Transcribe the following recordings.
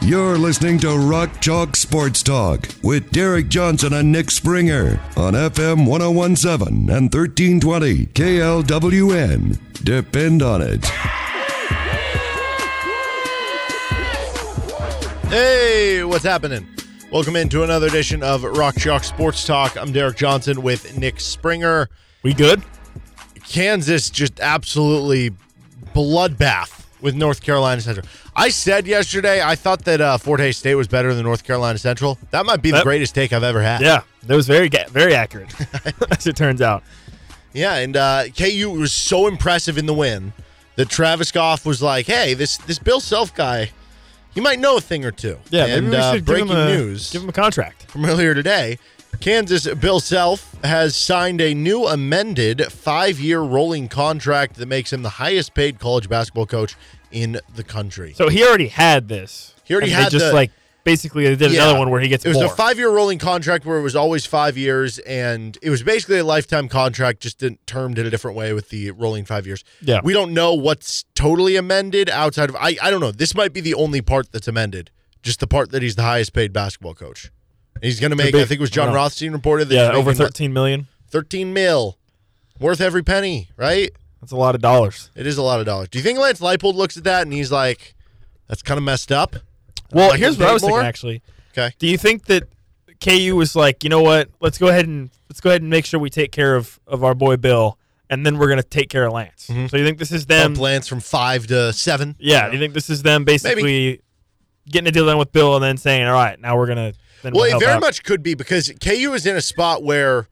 You're listening to Rock Chalk Sports Talk with Derek Johnson and Nick Springer on FM 1017 and 1320 KLWN. Depend on it. Hey, what's happening? Welcome into another edition of Rock Chalk Sports Talk. I'm Derek Johnson with Nick Springer. We good? Kansas just absolutely bloodbath with North Carolina Central. I said yesterday I thought that uh, Fort Hays State was better than North Carolina Central. That might be the greatest take I've ever had. Yeah, that was very very accurate, as it turns out. Yeah, and uh, KU was so impressive in the win that Travis Goff was like, "Hey, this this Bill Self guy, he might know a thing or two. Yeah, and maybe we uh, should breaking give him a, news Give him a contract. from earlier today. Kansas Bill Self has signed a new amended five-year rolling contract that makes him the highest-paid college basketball coach in the country. So he already had this. He already had just the- like basically they did Yeah. another one where he gets It was more. a five-year rolling contract where it was always five years, and it was basically a lifetime contract, just in- termed in a different way with the rolling five years. Yeah. we don't know what's totally amended outside of. I I don't know. This might be the only part that's amended, just the part that he's the highest-paid basketball coach. He's going to make. I think it was Jon I. Rothstein reported that. yeah, over thirteen million. 13 mil, worth every penny. Right? That's a lot of dollars. It is a lot of dollars. Do you think Lance Leipold looks at that and he's like, "That's kind of messed up"? Well, Like here's what I was more? thinking actually. Okay. Do you think that KU was like, you know what? Let's go ahead and let's go ahead and make sure we take care of of our boy Bill, and then we're gonna take care of Lance. Mm-hmm. So you think this is them? Bump Lance from five to seven. Yeah. Do you think this is them basically getting a deal done with Bill and then saying, all right, now we're gonna. Then Well, we'll it very out." much could be because KU is in a spot where,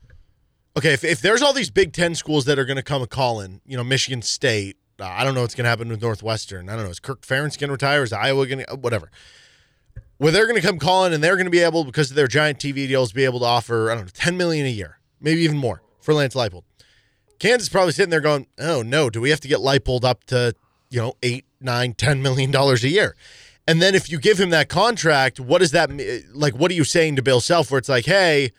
okay, if, if there's all these Big Ten schools that are going to come a calling, you know, Michigan State, uh, I don't know what's going to happen with Northwestern. I don't know. Is Kirk Ferentz going to retire? Is Iowa going to, whatever. Where they're going to come calling and they're going to be able, because of their giant TV deals, be able to offer, I don't know, 10 million a year, maybe even more for Lance Leipold. Kansas is probably sitting there going, oh no, do we have to get Leipold up to, you know, eight, nine, ten million dollars a year? And then if you give him that contract, what does that mean? Like, what are you saying to Bill Self where it's like, hey,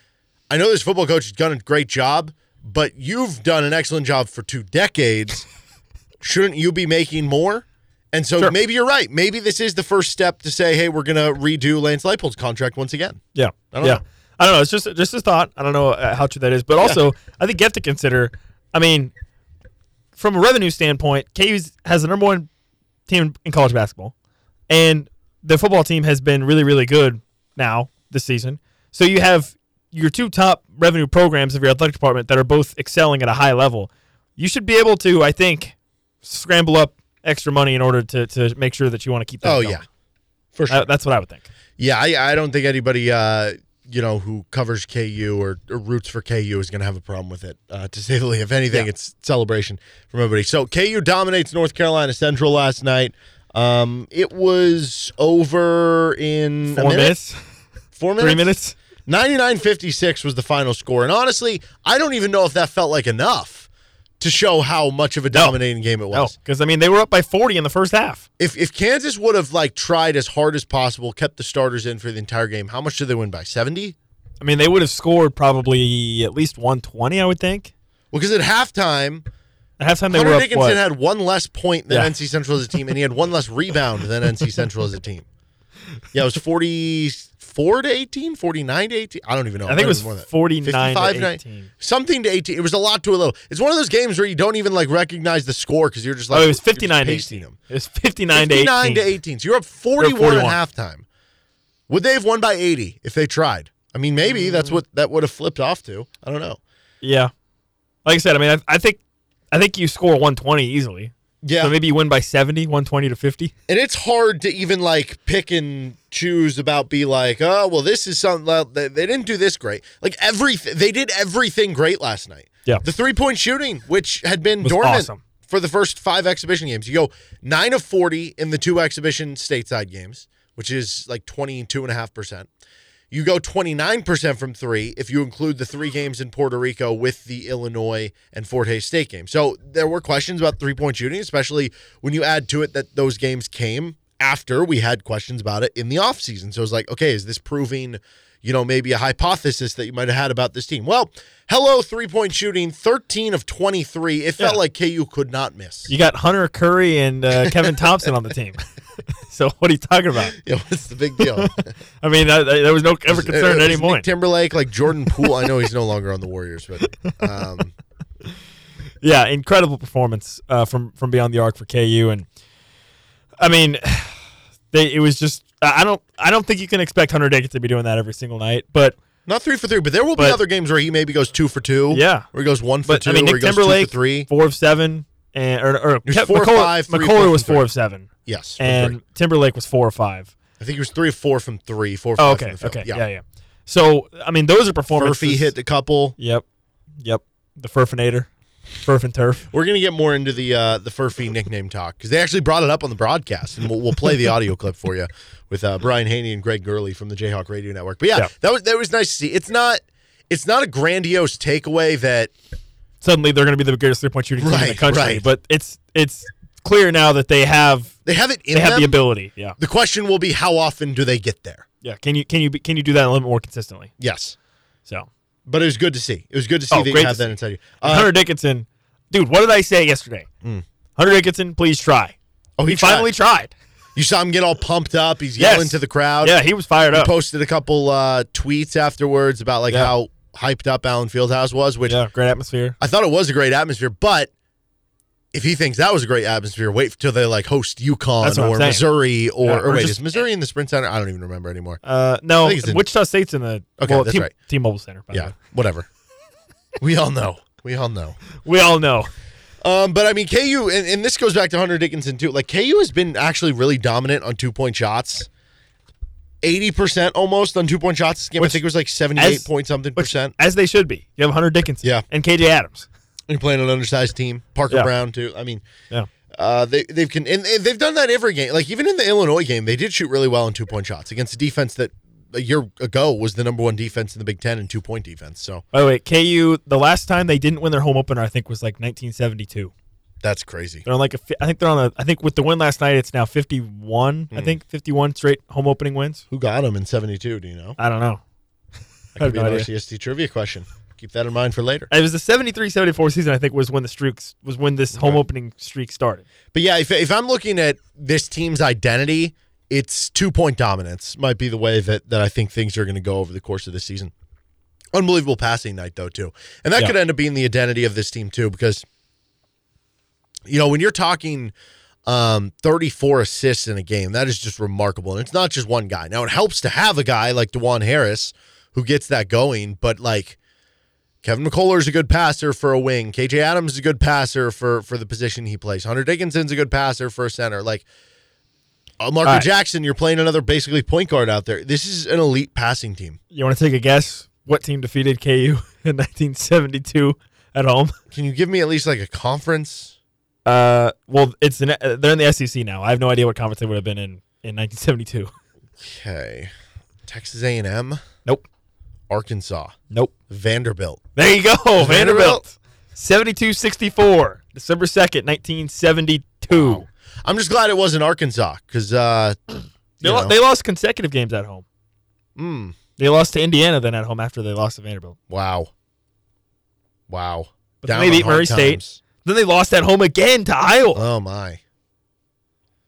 I know this football coach has done a great job, but you've done an excellent job for two decades. Shouldn't you be making more? And so Sure. maybe you're right. Maybe this is the first step to say, hey, we're going to redo Lance Leipold's contract once again. Yeah. I don't yeah. know. I don't know. It's just just a thought. I don't know uh, how true that is, but also I think you have to consider. I mean, from a revenue standpoint, KU has the number one team in college basketball, and the football team has been really really good now this season. So you have your two top revenue programs of your athletic department that are both excelling at a high level. You should be able to, I think, scramble up extra money in order to to make sure that you want to keep that. Oh, going. yeah. For sure. That's what I would think. Yeah, I, I don't think anybody, uh, you know, who covers KU or, or roots for KU is going to have a problem with it. Uh, to say the least, if anything, Yeah. it's celebration from everybody. So KU dominates North Carolina Central last night. Um, it was over in Four minute? minutes, Four minutes. three minutes. 99-56 was the final score, and honestly, I don't even know if that felt like enough to show how much of a dominating game it was. because I mean they were up by 40 in the first half. If if Kansas would have like tried as hard as possible, kept the starters in for the entire game, how much did they win by? Seventy. I mean they would have scored probably at least 120, I would think. Well, because at halftime, At halftime they Hunter were up Dickinson had one less point than Yeah. NC Central as a team, and he had one less rebound than NC Central as a team. Yeah, it was 44 to 18, 49 to 18. I don't even know. I think it Might was more than 49 to 55 18. Something to 18. It was a lot to a little. It's one of those games where you don't even like recognize the score because you're just like oh, it was 59 to 18. them. It was 59, 59 to to 18. 18. So you're up 41, 41. at halftime. Would they have won by 80 if they tried? I mean, maybe that's mm. what that would have flipped off to. I don't know. Yeah. Like I said, I mean I, I think I think you score 120 easily. Yeah. So maybe you win by 70, 120 to 50. and it's hard to even like pick and choose about be like oh well this is something well, they, they didn't do this great like everything they did everything great last night Yeah. the three-point shooting which had been dormant awesome. for the first five exhibition games you go 9 of 40 in the two exhibition stateside games which is like 22.5% You go 29% from three if you include the three games in Puerto Rico with the Illinois and Fort Hays State game. So there were questions about three point shooting, especially when you add to it that those games came after we had questions about it in the offseason. So it's like, okay, is this proving, you know, maybe a hypothesis that you might have had about this team? Well, hello, three point shooting, 13 of 23. It felt Yeah. like KU could not miss. You got Hunter Curry and uh, Kevin Thompson on the team. so what are you talking about? Yeah, what's the big deal? I mean, that, that- there was no ever concern at any Nick point. Timberlake, like Jordan Poole. I know he's no longer on the Warriors, but um, yeah, incredible performance uh, from from beyond the arc for KU, and I mean, they it was just I don't I don't think you can expect Hunter Dickinson to be doing that every single night, but not three for three. But there will be other games where he maybe goes two for two. Yeah. where he goes one for but two. I mean, Nick he goes two for Timberlake three. four of seven, and or, or four McCullar, five, three, McCullar four was four three. of seven, Yes, and three. Timberlake was four or five. I think he was three of four from three. Four. Or Oh, okay, okay, yeah. yeah. yeah, So I mean, those are performances. Furphy hit a couple. Yep, yep. The Furfinator, Furf and Turf. We're gonna get more into the uh, the Furphy nickname talk because they actually brought it up on the broadcast, and we'll, we'll play the audio clip for you with uh, Brian Hanni and Greg Gurley from the Jayhawk Radio Network. But yeah, Yeah. that was that was nice to see. It's not it's not a grandiose takeaway that Suddenly, they're going to be the greatest three point shooting team in the Right, country. right. But it's it's clear now that they have they have it in they have them. the ability. Yeah, The question will be how often do they get there? yeah. Can you can you be- can you do that a little bit more consistently? Yes. So But it was good to see. It was good to see Oh, that you great have to that see. inside you. Uh, Hunter Dickinson, dude, what did I say yesterday? Hunter Dickinson, please try. oh, He, finally tried. You saw him get all pumped up. He's Yes. yelling to the crowd. Yeah, he was fired up. He up. posted a couple uh, tweets afterwards about like Yeah. how hyped up Allen Fieldhouse was, which Yeah, great atmosphere. I thought it was a great atmosphere. But if he thinks that was a great atmosphere, wait till they like host UConn That's what I'm or. Missouri or, Yeah, or or wait, just- is Missouri in the Sprint Center? I don't even remember anymore. Uh, no, in- Wichita State's in the Okay, well, that's T- right. T-Mobile Center. By Yeah, way. whatever. we all know. We all know. we all know. Um, but I mean, KU, and, and this goes back to Hunter Dickinson too. Like KU has been actually really dominant on two point shots. Eighty percent almost on two point shots this game. I think it was like seventy eight as- point something Which, percent. as they should be. You have Hunter Dickinson. Yeah. and KJ Adams. You're playing an undersized team. Parker Yeah. Brown too. I mean, Yeah. uh, they they've can and and they've done that every game. Like even in the Illinois game, they did shoot really well on two point shots against a defense that a year ago was the number one defense in the Big Ten in two point defense. So By the way, KU. The last time they didn't win their home opener, I think, was like 1972. That's crazy. They're on like a. I think they're on a. I think with the win last night, it's now 51. Hmm. I think 51 straight home opening wins. Who got them in seventy two? Do you know? I don't know. That could be no an idea. RCST trivia question. Keep that in mind for later. It was the 73-74 season. I think was when the streaks was when this home opening streak started. But yeah, if, if I'm looking at this team's identity, it's two point dominance might be the way that, that I think things are going to go over the course of the season. Unbelievable passing night though too, and that Yeah. could end up being the identity of this team too because you know when you're talking um, 34 assists in a game, that is just remarkable, and it's not just one guy. Now it helps to have a guy like Dajuan Harris who gets that going, but like. Kevin McCullar is a good passer for a wing. KJ Adams is a good passer for for the position he plays. Hunter Dickinson's a good passer for a center. Like uh, Marco right. Jackson, you're playing another basically point guard out there. This is an elite passing team. You want to take a guess? What team defeated KU in 1972 at home? Can you give me at least like a conference? Uh, well, it's an, uh, they're in the SEC now. I have no idea what conference they would have been in in 1972. Okay, Texas A&M, Nope, Arkansas, nope. Vanderbilt. There you go, Vanderbilt. Vanderbilt. 72-64, December 2nd, 1972. I'm just glad it wasn't Arkansas because uh, They, lo- they lost consecutive games at home. mm, They lost to Indiana then at home after they lost to Vanderbilt. wow, wow. But Down they beat Murray State. Then they lost at home again to Iowa. Oh my.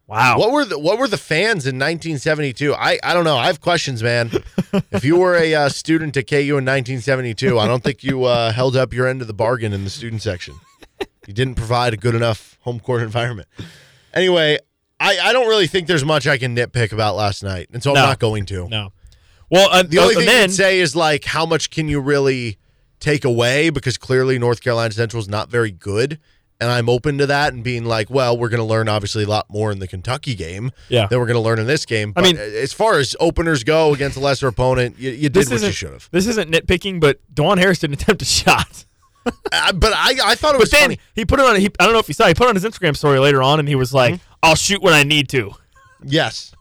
wow. What were the what were the fans in 1972? I I don't know. I have questions, man. if you were a uh, student at KU in 1972, I don't think you uh, held up your end of the bargain in the student section. You didn't provide a good enough home court environment. Anyway, I, I don't really think there's much I can nitpick about last night, and so I'm not going to. No. Well, uh, The only uh, thing then I'd say is like, how much can you really take away? Because clearly North Carolina Central is not very good, and I'm open to that and being like, well, we're going to learn obviously a lot more in the Kentucky game Yeah. than we're going to learn in this game. I mean- as far as openers go against a lesser opponent, you, you did what you should have. this isn't nitpicking, but Dajuan Harris didn't attempt a shot. Uh, but I, I thought it But was then funny. he put it on. He, I don't know if you saw. He put it on his Instagram story later on, and he was like, Mm-hmm. "I'll shoot when I need to." Yes.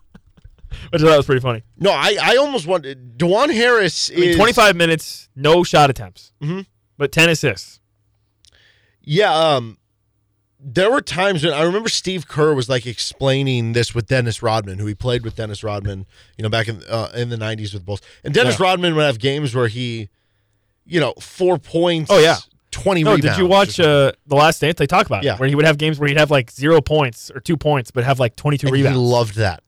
which I thought was pretty funny. No, I, I almost want Dajuan Harris I mean, is 25 minutes, no shot attempts, mm-hmm. but 10 assists. Yeah, um, there were times when I remember Steve Kerr was like explaining this with Dennis Rodman, who he played with Dennis Rodman, you know, back in uh, in the '90s with Bulls. And Dennis Yeah. Rodman would have games where he, you know, four points. Oh, yeah. twenty. No, did you watch uh, the Last Dance? They talk about Yeah. where he would have games where he'd have like zero points or two points, but have like 22 And rebounds. He loved that.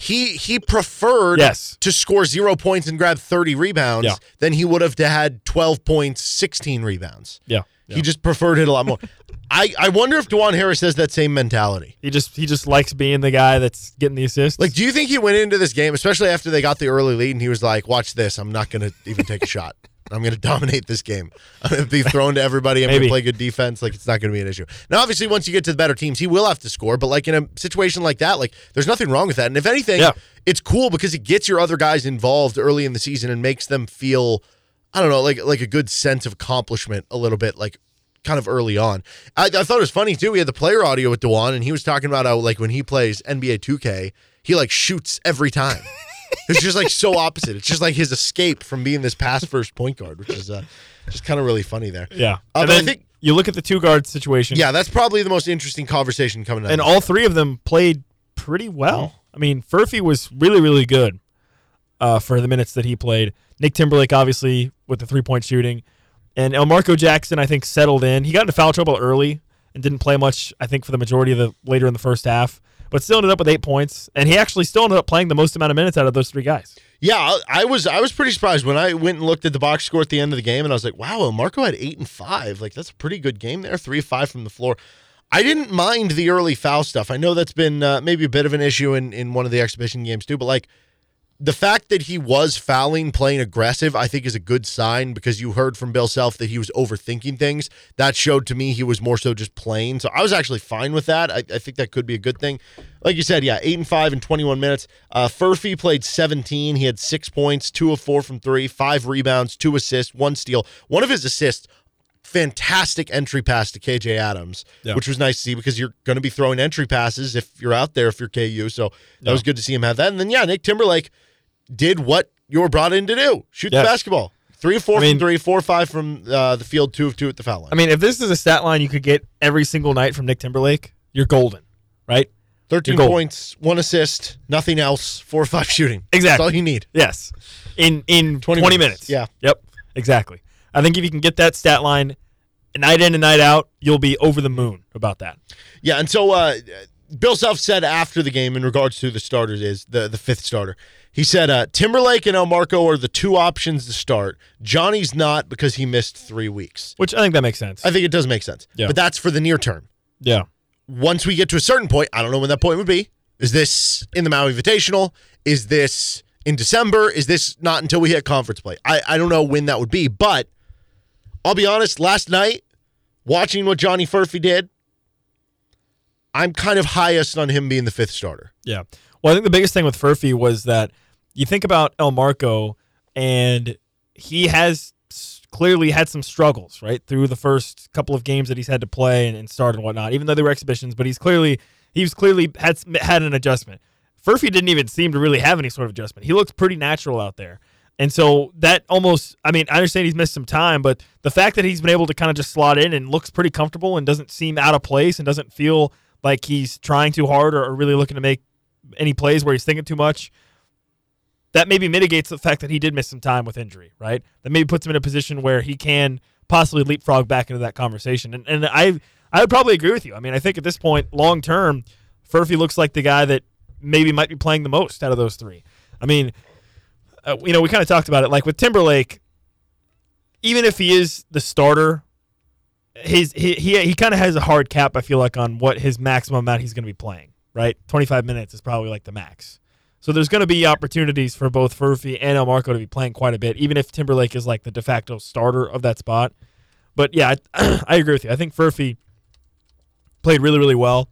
He he preferred Yes. to score zero points and grab thirty rebounds Yeah. than he would have to had twelve points, sixteen rebounds. yeah, He just preferred it a lot more. I, I wonder if Dajuan Harris has that same mentality. he just he just likes being the guy that's getting the assists. Like, do you think he went into this game, especially after they got the early lead, and he was like, "Watch this! I'm not going to even take a shot. I'm going to dominate this game. I'm going to be thrown to everybody. I'm going to play good defense. Like, it's not going to be an issue." Now, obviously, once you get to the better teams, he will have to score. But like in a situation like that, like there's nothing wrong with that. And if anything, Yeah. it's cool because it gets your other guys involved early in the season and makes them feel, I don't know, like like a good sense of accomplishment a little bit, like kind of early on. I, I thought it was funny too. We had the player audio with Dajuan, and he was talking about how like when he plays NBA 2K, he like shoots every time. it's just like so opposite. It's just like his escape from being this pass first point guard, which is uh, just kind of really funny there. yeah, Uh, and but I think- you look at the two guard situation. Yeah, that's probably the most interesting conversation coming out. and all three of them played pretty well. I mean, Furphy was really, really good uh, for the minutes that he played. Nick Timberlake, obviously, with the three point shooting, and Elmarko Jackson, I think, settled in. He got into foul trouble early and didn't play much. I think for the majority of the later in the first half, but still ended up with eight points, and he actually still ended up playing the most amount of minutes out of those three guys. Yeah, I- was I was pretty surprised when I went and looked at the box score at the end of the game, and I was like, wow, Marco had eight and five. Like that's a pretty good game there, three five from the floor. I didn't mind the early foul stuff. I know that's been uh, maybe a bit of an issue in in one of the exhibition games too, but like the fact that he was fouling, playing aggressive, I think is a good sign because you heard from Bill Self that he was overthinking things. That showed to me he was more so just playing. So I was actually fine with that. I, I think that could be a good thing. Like you said, yeah, eight and five in 21 minutes. Uh, Furphy played 17. He had six points, two of four from three, five rebounds, two assists, one steal. One of his assists, fantastic entry pass to KJ Adams, Yeah. which was nice to see because you're going to be throwing entry passes if you're out there if you're KU. So that was good to see him have that. And then yeah, Nick Timberlake did what you were brought in to do: shoot Yes. the basketball. Three of four I mean- from three, four or five from uh, the field, two of two at the foul line. I mean, if this is a stat line you could get every single night from Nick Timberlake, you're golden, right? 13 goal. points, one assist, nothing else, four or five shooting. Exactly. That's all you need. Yes. In in 20 20, minutes. minutes. Yeah. Yep. Exactly. I think if you can get that stat line night in and night out, you'll be over the moon about that. Yeah, and so uh, Bill Self said after the game in regards to the starters is the the fifth starter. He said uh, Timberlake and Elmarko are the two options to start. Johnny's not because he missed three weeks. Which I think that makes sense. I think it does make sense. Yeah. But that's for the near term. yeah. Once we get to a certain point, I don't know when that point would be. Is this in the Maui Invitational? Is this in December? Is this not until we hit conference play? I, I don't know when that would be, but I'll be honest, last night, watching what Johnny Furphy did, I'm kind of highest on him being the fifth starter. Yeah. Well, I think the biggest thing with Furphy was that you think about Elmarko, and he has clearly had some struggles, right, through the first couple of games that he's had to play and, and start and whatnot, even though they were exhibitions, but he's clearly he's clearly had had an adjustment. Furphy didn't even seem to really have any sort of adjustment. He looked pretty natural out there. And so that almost, I mean, I understand he's missed some time, but the fact that he's been able to kind of just slot in and looks pretty comfortable and doesn't seem out of place and doesn't feel like he's trying too hard or, or really looking to make any plays where he's thinking too much, that maybe mitigates the fact that he did miss some time with injury, right? That maybe puts him in a position where he can possibly leapfrog back into that conversation. And, and I I would probably agree with you. I mean, I think at this point, long term, Furphy looks like the guy that maybe might be playing the most out of those three. I mean, uh, you know, we kind of talked about it. Like with Timberlake, even if he is the starter, his he he, he kind of has a hard cap. I feel like on what his maximum amount he's going to be playing. Right, twenty five minutes is probably like the max. So there's going to be opportunities for both Furphy and Elmarko to be playing quite a bit, even if Timberlake is like the de facto starter of that spot. But yeah, I, I agree with you. I think Furphy played really, really well.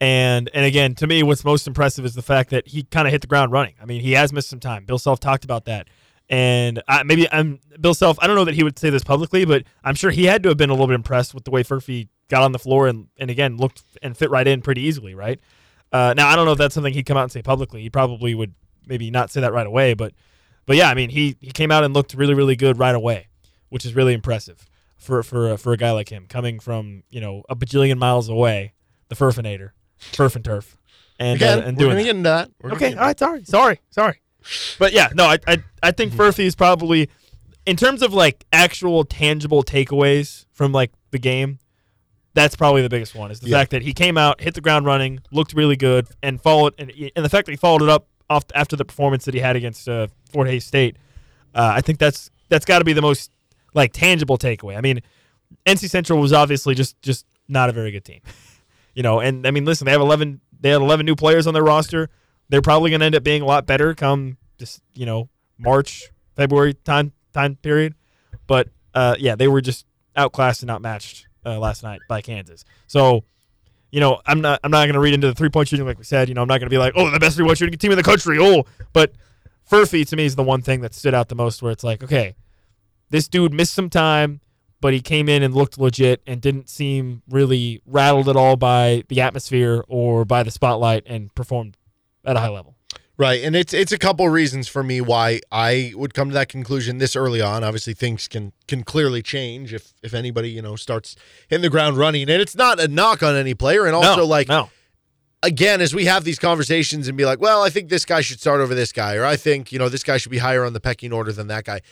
And and again, to me, what's most impressive is the fact that he kind of hit the ground running. I mean, he has missed some time. Bill Self talked about that, and I, maybe I'm Bill Self. I don't know that he would say this publicly, but I'm sure he had to have been a little bit impressed with the way Furphy got on the floor and and again looked and fit right in pretty easily, right? Uh, now I don't know if that's something he'd come out and say publicly. He probably would maybe not say that right away, but but yeah, I mean he he came out and looked really really good right away, which is really impressive for for uh, for a guy like him coming from you know a bajillion miles away, the Furfinator, Furf and Turf, and Again, uh, and we're gonna that. get into that. Okay, all right, sorry, sorry, sorry. But yeah, no, I I, I think Mm-hmm. Furphy is probably in terms of like actual tangible takeaways from like the game. That's probably the biggest one is the Yeah. fact that he came out, hit the ground running, looked really good, and followed, and, and the fact that he followed it up off after the performance that he had against uh, Fort Hays State. Uh, I think that's that's got to be the most like tangible takeaway. I mean, NC Central was obviously just just not a very good team, you know. And I mean, listen, they have eleven they had eleven new players on their roster. They're probably going to end up being a lot better come this you know March February time time period. But uh, yeah, they were just outclassed and outmatched uh, last night by Kansas. So. You know, I'm not. I'm not going to read into the three point shooting like we said. You know, I'm not going to be like, "Oh, the best three point shooting team in the country." Oh, but Furphy to me is the one thing that stood out the most, where it's like, okay, this dude missed some time, but he came in and looked legit and didn't seem really rattled at all by the atmosphere or by the spotlight and performed at a high level. Right, and it's it's a couple reasons for me why I would come to that conclusion this early on. Obviously, things can can clearly change if if anybody you know starts hitting the ground running, and it's not a knock on any player. And also, no, like no, again, as we have these conversations and be like, well, I think this guy should start over this guy, or I think you know this guy should be higher on the pecking order than that guy.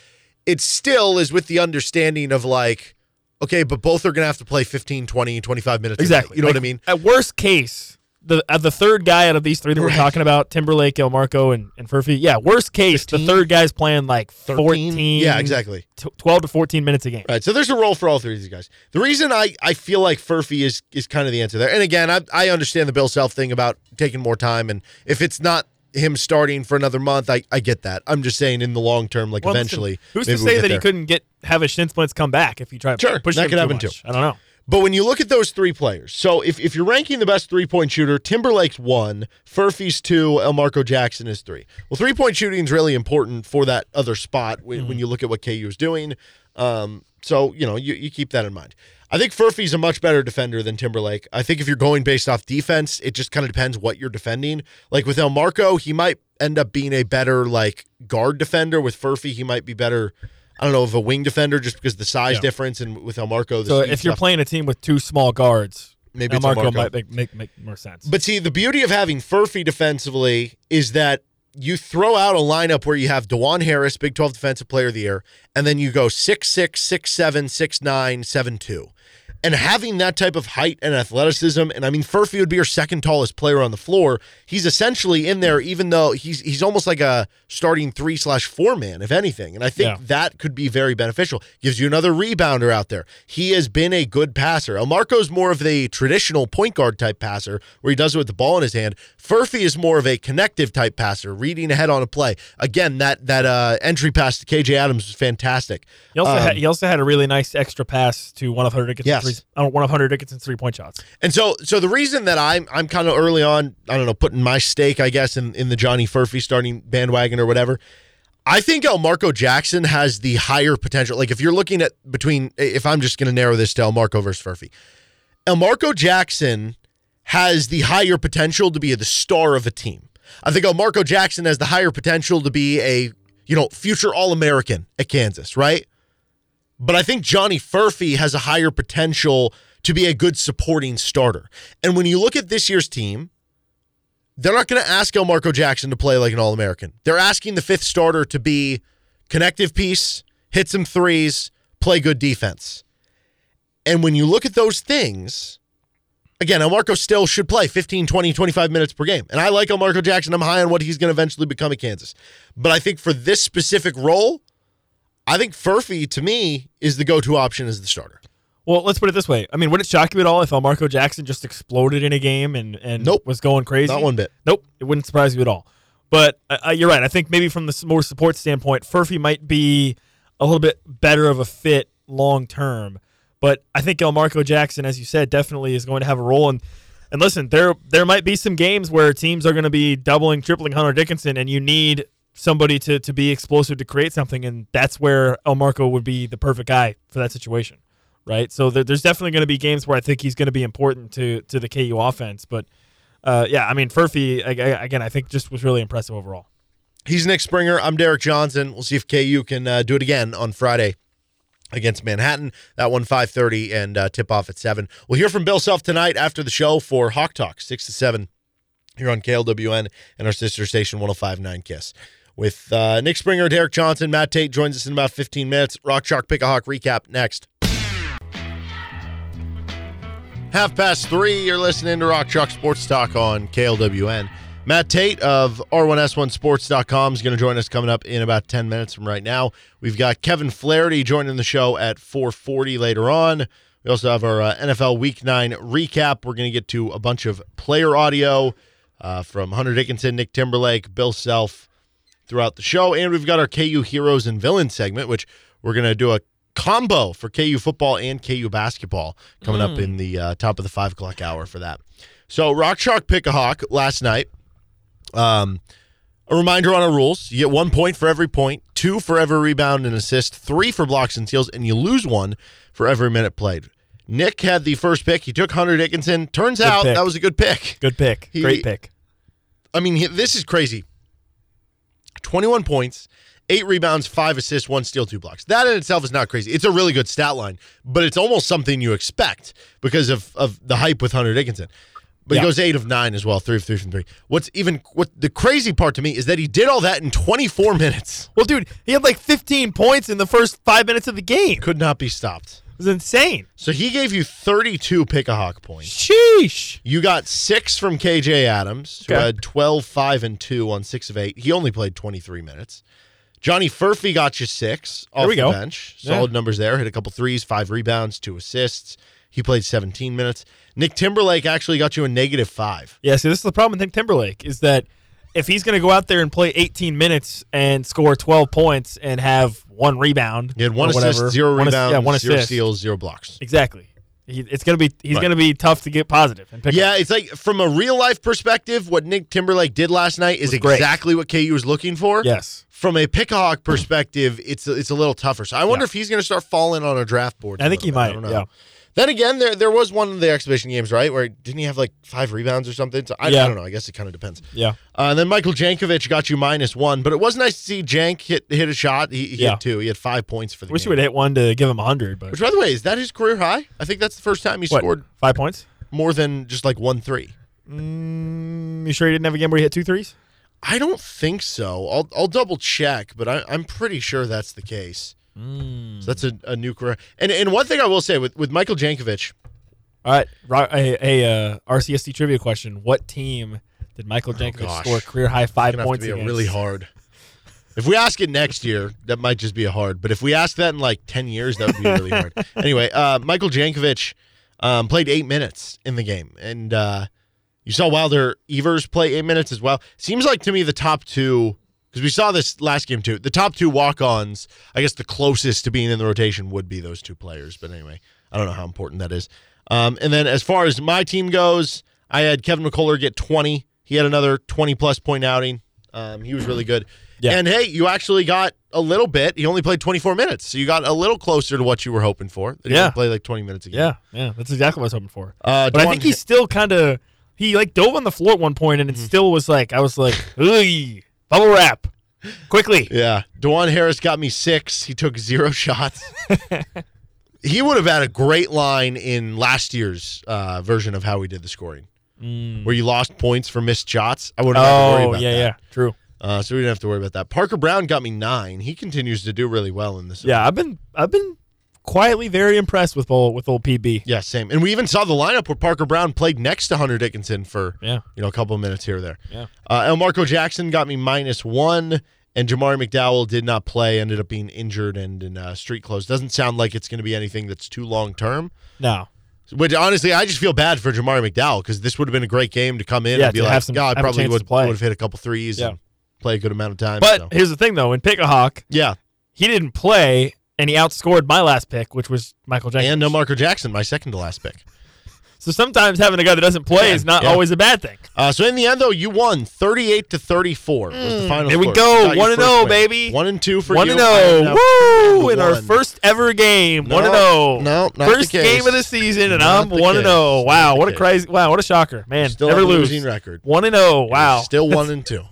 It still is with the understanding of like, okay, but both are going to have to play 15, 20, 25 minutes. exactly. You know what I mean? At worst case, the uh, the third guy out of these three that we're talking about, Timberlake, Elmarko, and and Furphy. Yeah, worst case, 15? the third guy's playing like 13? 14. Yeah, exactly. t- 12 to 14 minutes a game. Right. So there's a role for all three of these guys. The reason I, I feel like Furphy is is kind of the answer there. And again, I I understand the Bill Self thing about taking more time and if it's not him starting for another month, I, I get that. I'm just saying in the long term, like Well, eventually. listen, who's to we'll say get that he couldn't get have a shin splints come back if you try to Sure, push that him could too happen much? too. I don't know. But when you look at those three players, so if, if you're ranking the best three point shooter, Timberlake's one, Furphy's two, Elmarko Jackson is three. Well, three point shooting is really important for that other spot when, Mm-hmm. when you look at what KU is doing. Um, so, you know, you, you keep that in mind. I think Furphy's a much better defender than Timberlake. I think if you're going based off defense, it just kind of depends what you're defending. Like with Elmarko, he might end up being a better like guard defender. With Furphy, he might be better. I don't know of a wing defender just because the size Yeah. difference, and with Elmarko, the So if you're stuff- playing a team with two small guards, Maybe Elmarko Marco. might make, make make more sense. But see, the beauty of having Furphy defensively is that you throw out a lineup where you have Dajuan Harris, Big 12 Defensive Player of the Year, and then you go 6'6, 6'7, 6'9, 7'2. And having that type of height and athleticism, and I mean Furphy would be your second tallest player on the floor. He's essentially in there, even though he's he's almost like a starting three slash four man, if anything. And I think Yeah. that could be very beneficial. Gives you another rebounder out there. He has been a good passer. Elmarko's more of the traditional point guard type passer, where he does it with the ball in his hand. Furphy is more of a connective type passer, reading ahead on a play. Again, that that uh, entry pass to KJ Adams was fantastic. he also um, had, he also had a really nice extra pass to one of Hunter Dickinson's Yes. Uh, one of Hunter Dickinson's three point shots. And so, so the reason that I'm I'm kind of early on, I don't know, putting my stake, I guess, in, in the Johnny Furphy starting bandwagon or whatever. I think Elmarko Jackson has the higher potential. Like if you're looking at between, if I'm just going to narrow this to Elmarko versus Furphy, Elmarko Jackson has the higher potential to be the star of a team. I think Elmarko Jackson has the higher potential to be a you know future All American at Kansas, right? But I think Johnny Furphy has a higher potential to be a good supporting starter. And when you look at this year's team, they're not going to ask Elmarko Jackson to play like an All American. They're asking the fifth starter to be connective piece, hit some threes, play good defense. And when you look at those things, again, Elmarko still should play 15, 20, 25 minutes per game. And I like Elmarko Jackson. I'm high on what he's going to eventually become at Kansas. But I think for this specific role, I think Furphy, to me, is the go to option as the starter. Well, let's put it this way. I mean, would it shock you at all if Elmarko Jackson just exploded in a game and, and Nope. was going crazy? Not one bit. Nope, it wouldn't surprise you at all. But uh, uh, you're right. I think maybe from the more support standpoint, Furphy might be a little bit better of a fit long term. But I think Elmarko Jackson, as you said, definitely is going to have a role. And and listen, there there might be some games where teams are going to be doubling, tripling Hunter Dickinson, and you need somebody to to be explosive to create something, and that's where Elmarko would be the perfect guy for that situation, right? So there, there's definitely going to be games where I think he's going to be important to to the KU offense, but. Uh, yeah, I mean Furphy again. I think just was really impressive overall. He's Nick Springer. I'm Derek Johnson. We'll see if KU can uh, do it again on Friday against Manhattan. That one 5:30 and uh, tip off at seven. We'll hear from Bill Self tonight after the show for Hawk Talk six to seven here on KLWN and our sister station 105.9 Kiss. With uh, Nick Springer, Derek Johnson, Matt Tait joins us in about 15 minutes. Rock Chalk Pick a Hawk recap next. Half past three, you're listening to Rock Chalk Sports Talk on KLWN. Matt Tait of R1S1Sports.com is going to join us coming up in about 10 minutes from right now. We've got Kevin Flaherty joining the show at 440 later on. We also have our uh, NFL Week 9 recap. We're going to get to a bunch of player audio uh, from Hunter Dickinson, Nick Timberlake, Bill Self throughout the show. And we've got our KU Heroes and Villains segment, which we're going to do a combo for KU football and KU basketball coming up in the uh, top of the 5 o'clock hour for that. So, Rock Chalk Pick a Hawk last night. Um, a reminder on our rules: you get one point for every point, two for every rebound and assist, three for blocks and steals, and you lose one for every minute played. Nick had the first pick. He took Hunter Dickinson. Turns out pick. that was a good pick. Good pick. He- Great pick. I mean, he- this is crazy. 21 points, eight rebounds, five assists, one steal, two blocks. That in itself is not crazy. It's a really good stat line, but it's almost something you expect because of, of the hype with Hunter Dickinson. But Yeah. he goes eight of nine as well, three of three from three. What's even what the crazy part to me is that he did all that in 24 minutes. Well, dude, he had like 15 points in the first five minutes of the game. Could not be stopped. Was insane. So he gave you 32 pick a hawk points. Sheesh. You got six from KJ Adams, who Okay. had 12, 5, and 2 on six of eight. He only played 23 minutes. Johnny Furphy got you six off we the go. bench. Yeah. Solid numbers there. Hit a couple threes, five rebounds, two assists. He played 17 minutes. Nick Timberlake actually got you a negative five. Yeah, see, this is the problem with Nick Timberlake is that if he's going to go out there and play 18 minutes and score 12 points and have one rebound, He had one assist, zero one ass- yeah, one zero assist. steals, zero blocks. Exactly. He, it's gonna be he's Right. gonna be tough to get positive and pick. Yeah, up. it's like from a real life perspective, what Nick Timberlake did last night is exactly what KU was looking for. Yes. From a pickahawk perspective, it's it's a little tougher. So I wonder Yeah. if he's going to start falling on a draft board. I think he might, don't know. yeah. Then again, there there was one of the exhibition games, right, where didn't he have like five rebounds or something? So I, Yeah. I don't know. I guess it kind of depends. Yeah. Uh, and then Michael Jankovich got you minus one, but it was nice to see Jank hit hit a shot. He, he Yeah. hit two. He had five points for the game. Wish he game. would hit one to give him a hundred, but Which, by the way, is that his career high? I think that's the first time he what, scored five points. more than just like one three. Mm, you sure he didn't have a game where he hit two threes? I don't think so. I'll I'll double check, but I, I'm pretty sure that's the case. Hmm. So that's a, a new career. And and one thing I will say with with Michael Jankovich, All right, Ro- a, a uh, RCST trivia question: What team did Michael Jankovich Oh, score career high five gonna have to points be a against? really hard. If we ask it next year, that might just be a hard. But if we ask that in like ten years, that would be really hard. Anyway, uh, Michael Jankovich um, played eight minutes in the game, and uh, you saw Wilder Evers play eight minutes as well. Seems like to me the top two, because we saw this last game too. The top two walk-ons, I guess the closest to being in the rotation would be those two players. But anyway, I don't know how important that is. Um, and then as far as my team goes, I had Kevin McCullar get twenty. He had another twenty plus point outing. Um, he was really good. Yeah. And hey, you actually got a little bit. He only played 24 minutes, so you got a little closer to what you were hoping for. That Yeah. play like 20 minutes again. Yeah, yeah, that's exactly what I was hoping for. Uh, but I think he's still kind of he like dove on the floor at one point, and it Mm-hmm. still was like I was like, Ugh, bubble wrap, quickly. Yeah. Dajuan Harris got me six. He took zero shots. he would have had a great line in last year's uh, version of how we did the scoring, where you lost points for missed shots. I wouldn't have to worry Mm. Oh about yeah, that. yeah, true. Uh, so we didn't have to worry about that. Parker Brown got me nine. He continues to do really well in this. Yeah, I've been I've been quietly very impressed with old with old PB. Yeah, same. And we even saw the lineup where Parker Brown played next to Hunter Dickinson for Yeah. you know a couple of minutes here or there. Yeah. Uh, Elmarko Jackson got me minus one, and Jamari McDowell did not play. Ended up being injured and in uh, street clothes. Doesn't sound like it's going to be anything that's too long term. No, Which honestly, I just feel bad for Jamari McDowell because this would have been a great game to come in Yeah, and be like, some- yeah, I probably would would have hit a couple threes Yeah. and play a good amount of time. but so. here's the thing though, in Pick a Hawk, yeah, he didn't play, and he outscored my last pick, which was Michael Jackson. and no Marco Jackson, my second to last pick. So sometimes having a guy that doesn't play Yeah, is not yeah. always a bad thing. Uh, so in the end, though, you won thirty-eight to thirty-four. was the final there we score. go. You got your One and first oh, win. baby. One and two for One you. and I zero, am woo! In and our first ever game, No, one and zero. no, not first the case. game of the season, and Not I'm the one and case. zero. Wow, the what a crazy! Wow, what a shocker, man! Still Never have a lose. losing record. One and zero. Wow. Still one and two.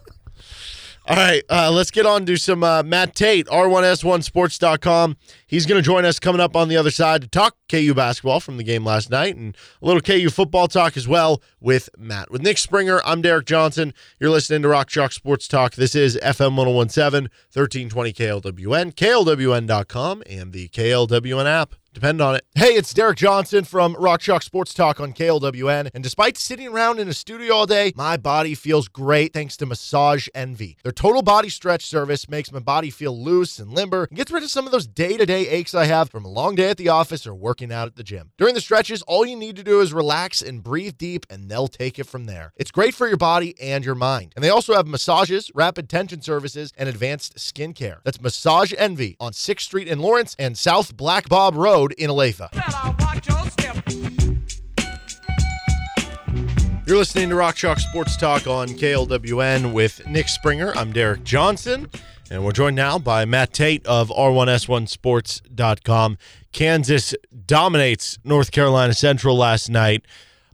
All right, uh, let's get on to some uh, Matt Tait, R1S1Sports.com. He's going to join us coming up on the other side to talk KU basketball from the game last night and a little KU football talk as well with Matt. With Nick Springer, I'm Derek Johnson. You're listening to Rock Chalk Sports Talk. This is FM 1017, 1320 KLWN, KLWN.com, and the KLWN app. Depend on it. Hey, it's Derek Johnson from Rock Chalk Sports Talk on KLWN. And despite sitting around in a studio all day, my body feels great thanks to Massage Envy. Their total body stretch service makes my body feel loose and limber and gets rid of some of those day to day aches I have from a long day at the office or working out at the gym. During the stretches, all you need to do is relax and breathe deep, and they'll take it from there. It's great for your body and your mind. And they also have massages, rapid tension services, and advanced skincare. That's Massage Envy on 6th Street in Lawrence and South Black Bob Road in Olathe. You're listening to Rock Chalk Sports Talk on KLWN with Nick Springer. I'm Derek Johnson, and we're joined now by Matt Tait of R1S1Sports.com. Kansas dominates North Carolina Central last night.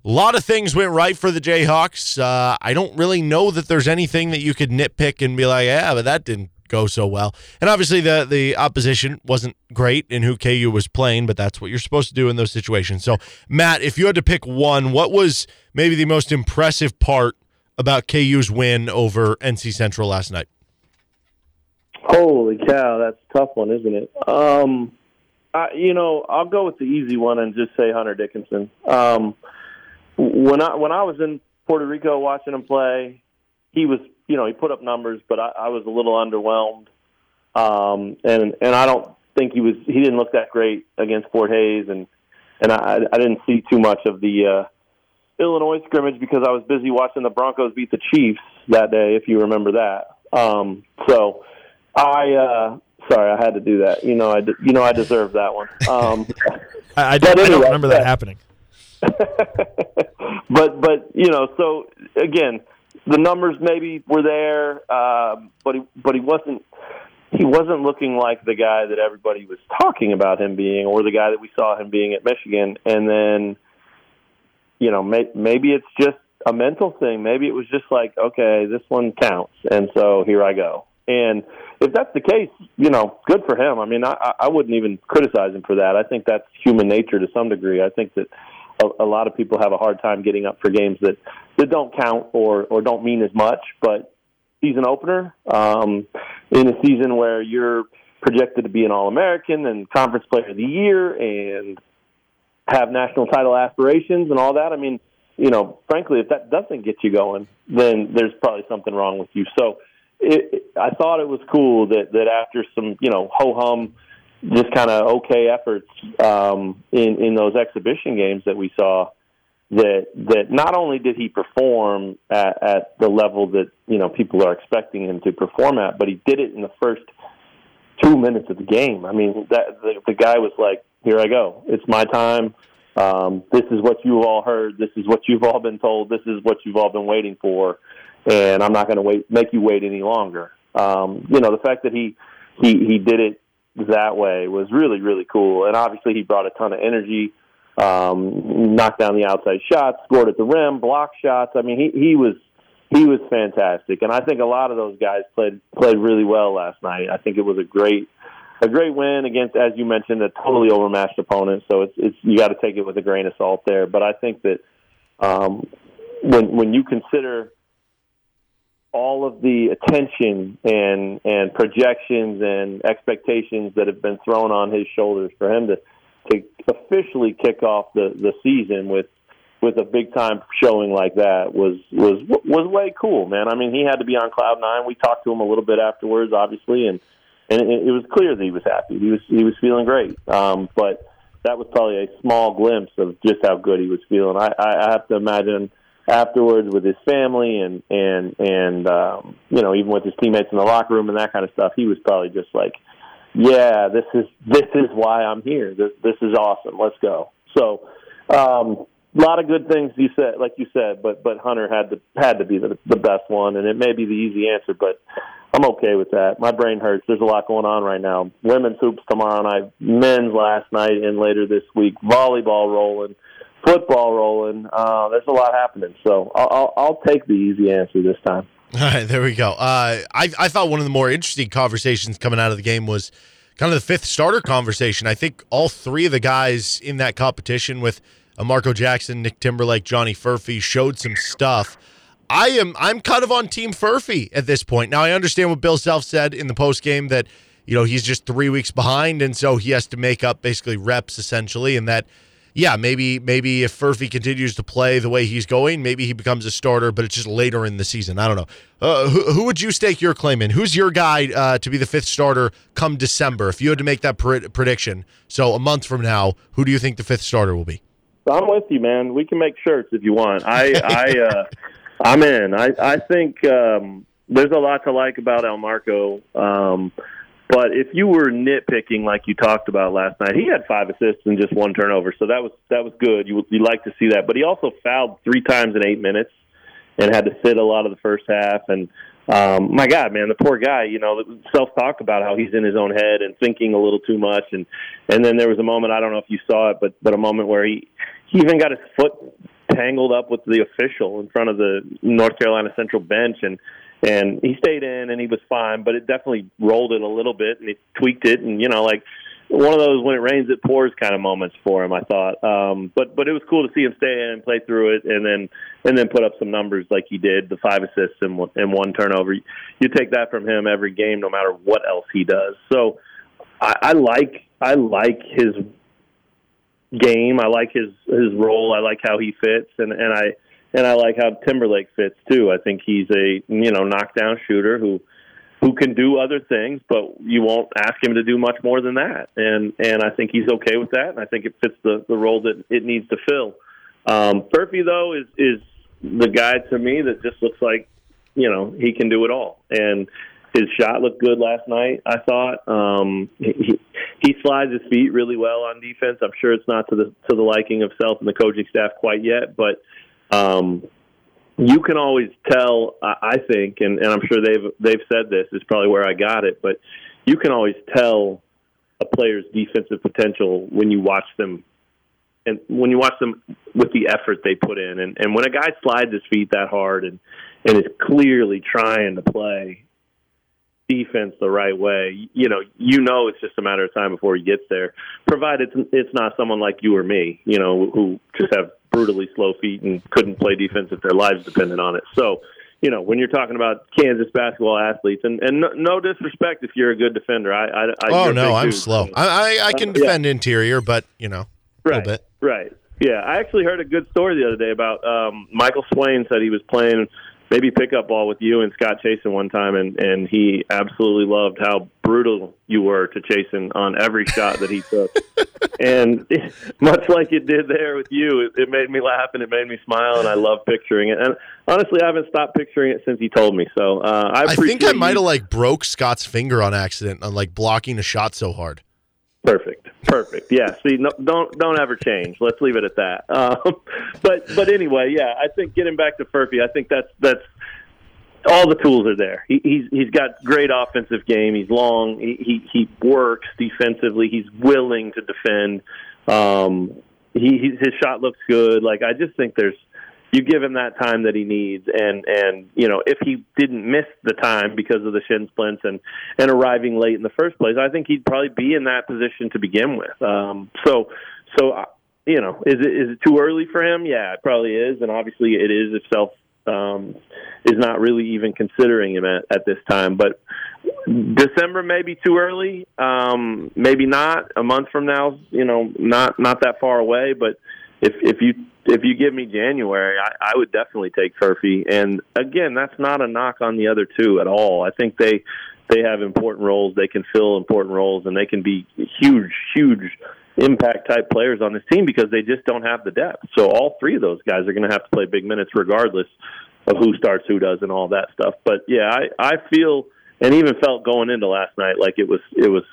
A lot of things went right for the Jayhawks. Uh, I don't really know that there's anything that you could nitpick and be like, yeah, but that didn't go so well. And obviously, the the opposition wasn't great in who KU was playing, but that's what you're supposed to do in those situations. So, Matt, if you had to pick one, what was maybe the most impressive part about KU's win over NC Central last night? Holy cow, that's a tough one, isn't it? Um, I, you know, I'll go with the easy one and just say Hunter Dickinson. Um, when I when I was in Puerto Rico watching him play, he was you know he put up numbers, but I, I was a little underwhelmed. Um, and and I don't think he was he didn't look that great against Fort Hays, and and I I didn't see too much of the uh, Illinois scrimmage because I was busy watching the Broncos beat the Chiefs that day, if you remember that. Um, so I uh, sorry I had to do that. You know I you know I deserve that one. Um, I, I, don't, anyway, I don't remember that happening. but but you know so again the numbers maybe were there, uh, but he but he wasn't he wasn't looking like the guy that everybody was talking about him being, or the guy that we saw him being at Michigan. And then, you know, may, maybe it's just a mental thing. Maybe it was just like, okay, this one counts, and so here I go. And if that's the case, you know, good for him. I mean, I, I wouldn't even criticize him for that. I think that's human nature to some degree. I think that a, a lot of people have a hard time getting up for games that that don't count or or don't mean as much. But season opener um, in a season where you're projected to be an All American and Conference Player of the Year and have national title aspirations and all that. I mean, you know, frankly, if that doesn't get you going, then there's probably something wrong with you. So, it, I thought it was cool that that after some, you know, ho hum just kind of okay efforts um, in in those exhibition games that we saw. That that not only did he perform at, at the level that you know people are expecting him to perform at, but he did it in the first two minutes of the game. I mean, that the, the guy was like, "Here I go. It's my time. Um, this is what you've all heard. This is what you've all been told. This is what you've all been waiting for, and I'm not going to wait make you wait any longer." Um, you know, the fact that he he he did it that way was really really cool. And obviously, he brought a ton of energy, um, knocked down the outside shots, scored at the rim, blocked shots. I mean, he he was he was fantastic, and I think a lot of those guys played played really well last night. I think it was a great a great win against, as you mentioned, a totally overmatched opponent. So it's it's you got to take it with a grain of salt there. But I think that um, when when you consider all of the attention and and projections and expectations that have been thrown on his shoulders for him to to officially kick off the the season with with a big time showing like that was was was way cool, man. I mean, he had to be on cloud nine. We talked to him a little bit afterwards, obviously, and and it, it was clear that he was happy. He was he was feeling great. Um, but that was probably a small glimpse of just how good he was feeling. I, I have to imagine afterwards with his family and and and um, you know even with his teammates in the locker room and that kind of stuff. He was probably just like, yeah, this is this is why I'm here. This this is awesome. Let's go. So. Um, a lot of good things you said, like you said, but but Hunter had to had to be the the best one, and it may be the easy answer, but I'm okay with that. My brain hurts. There's a lot going on right now. Women's hoops tomorrow night, men's last night, and later this week, volleyball rolling football rolling. Uh, there's a lot happening, so I'll, I'll, I'll take the easy answer this time. All right, there we go. Uh, I I thought one of the more interesting conversations coming out of the game was kind of the fifth starter conversation. I think all three of the guys in that competition with Marco Jackson, Nick Timberlake, Johnny Furphy showed some stuff. I am I'm kind of on Team Furphy at this point. Now I understand what Bill Self said in the post game that you know he's just three weeks behind, and so he has to make up basically reps essentially, and that yeah, maybe maybe if Furphy continues to play the way he's going, maybe he becomes a starter, but it's just later in the season. I don't know. Uh, who, who, would you stake your claim in? Who's your guy uh, to be the fifth starter come December? If you had to make that pred- prediction, so a month from now, who do you think the fifth starter will be? I'm with you, man. We can make shirts if you want. I, I, uh, I'm in. I, I think um, there's a lot to like about Elmarko. Um, but if you were nitpicking like you talked about last night, he had five assists and just one turnover, so that was that was good. You you like to see that. But he also fouled three times in eight minutes and had to sit a lot of the first half. And um, my God, man, the poor guy. You know, self talk about how he's in his own head and thinking a little too much. And and then there was a moment I don't know if you saw it, but but a moment where he he even got his foot tangled up with the official in front of the North Carolina Central bench and and he stayed in and he was fine, but it definitely rolled it a little bit and he tweaked it. And you know like one of those when it rains it pours kind of moments for him I thought. Um but but it was cool to see him stay in and play through it and then and then put up some numbers like he did the five assists and and one turnover. You take that from him every game no matter what else he does. So I, I like I like his game. I like his his role. I like how he fits. And and I and I like how Timberlake fits too. I think he's a you know knockdown shooter who who can do other things, but you won't ask him to do much more than that. And and I think he's okay with that, and I think it fits the the role that it needs to fill. Um, Furphy though is is the guy to me that just looks like you know he can do it all, and his shot looked good last night. I thought um, he he slides his feet really well on defense. I'm sure it's not to the to the liking of Self and the coaching staff quite yet, but um, you can always tell. I think, and, and I'm sure they've they've said this is probably where I got it, but you can always tell a player's defensive potential when you watch them and when you watch them with the effort they put in and, and when a guy slides his feet that hard and and is clearly trying to play defense the right way you know you know it's just a matter of time before he gets there provided it's, it's not someone like you or me you know who just have brutally slow feet and couldn't play defense if their lives depended on it. So, you know, when you're talking about Kansas basketball athletes, and and no, no disrespect if you're a good defender, I, I, I oh no, I'm slow. I I, I can uh, defend yeah. interior, but you know, right, bit. right, yeah. I actually heard a good story the other day about um, Michael Swain said he was playing maybe pickup ball with you and Scott Chasen one time, and and he absolutely loved how brutal you were to Chasen on every shot that he took. and much like it did there with you, it, it made me laugh and it made me smile, and I love picturing it. And honestly, I haven't stopped picturing it since he told me. So uh, I, I think I might have like broke Scott's finger on accident on like blocking a shot so hard. Perfect. Perfect. Yeah. See, no, don't don't ever change. Let's leave it at that. Um, but but anyway, yeah. I think getting back to Furphy, I think that's that's all the tools are there. He, he's he's got great offensive game. He's long. He he, he works defensively. He's willing to defend. Um, he, he his shot looks good. Like I just think there's you give him that time that he needs. And and you know if he didn't miss the time because of the shin splints and and arriving late in the first place i think he'd probably be in that position to begin with. Um so so uh, you know is it is it too early for him? Yeah it probably is. And obviously it is if Self um is not really even considering him at, at this time. But December may be too early. Um maybe not. A month from now you know not not that far away. But if if you if you give me January, I, I would definitely take Furphy. And again, that's not a knock on the other two at all. I think they they have important roles. They can fill important roles, and they can be huge, huge impact type players on this team because they just don't have the depth. So all three of those guys are going to have to play big minutes regardless of who starts, who does, and all that stuff. But yeah, I I feel and even felt going into last night like it was it was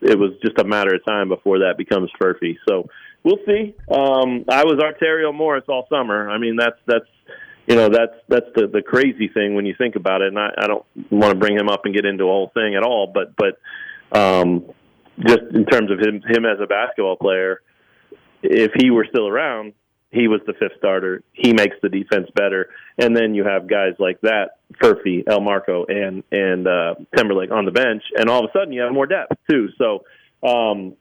it was just a matter of time before that becomes Furphy. So we'll see. Um, I was Arterio Morris all summer. I mean, that's that's you know that's that's the the crazy thing when you think about it. And I, I don't want to bring him up and get into a whole thing at all, but but um, just in terms of him him as a basketball player, if he were still around, he was the fifth starter. He makes the defense better, and then you have guys like that, Furphy, Elmarko, and and uh, Timberlake on the bench, and all of a sudden you have more depth too. So, um,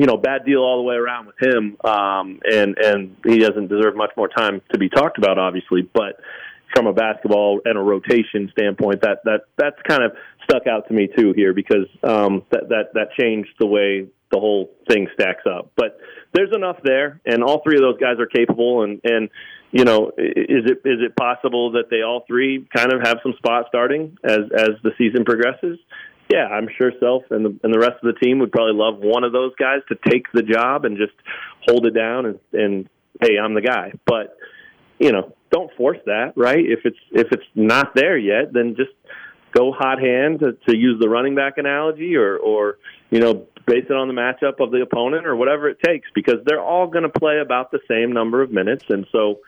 you know, bad deal all the way around with him, um, and and he doesn't deserve much more time to be talked about, obviously, but from a basketball and a rotation standpoint, that that that's kind of stuck out to me too here because um, that that that changed the way the whole thing stacks up. But there's enough there, and all three of those guys are capable. And and you know, is it is it possible that they all three kind of have some spot starting as as the season progresses? Yeah, I'm sure Self and the and the rest of the team would probably love one of those guys to take the job and just hold it down and and hey, I'm the guy. But you know, don't force that, right? If it's if it's not there yet, then just go hot hand to, to use the running back analogy, or or you know base it on the matchup of the opponent or whatever it takes, because they're all going to play about the same number of minutes, and so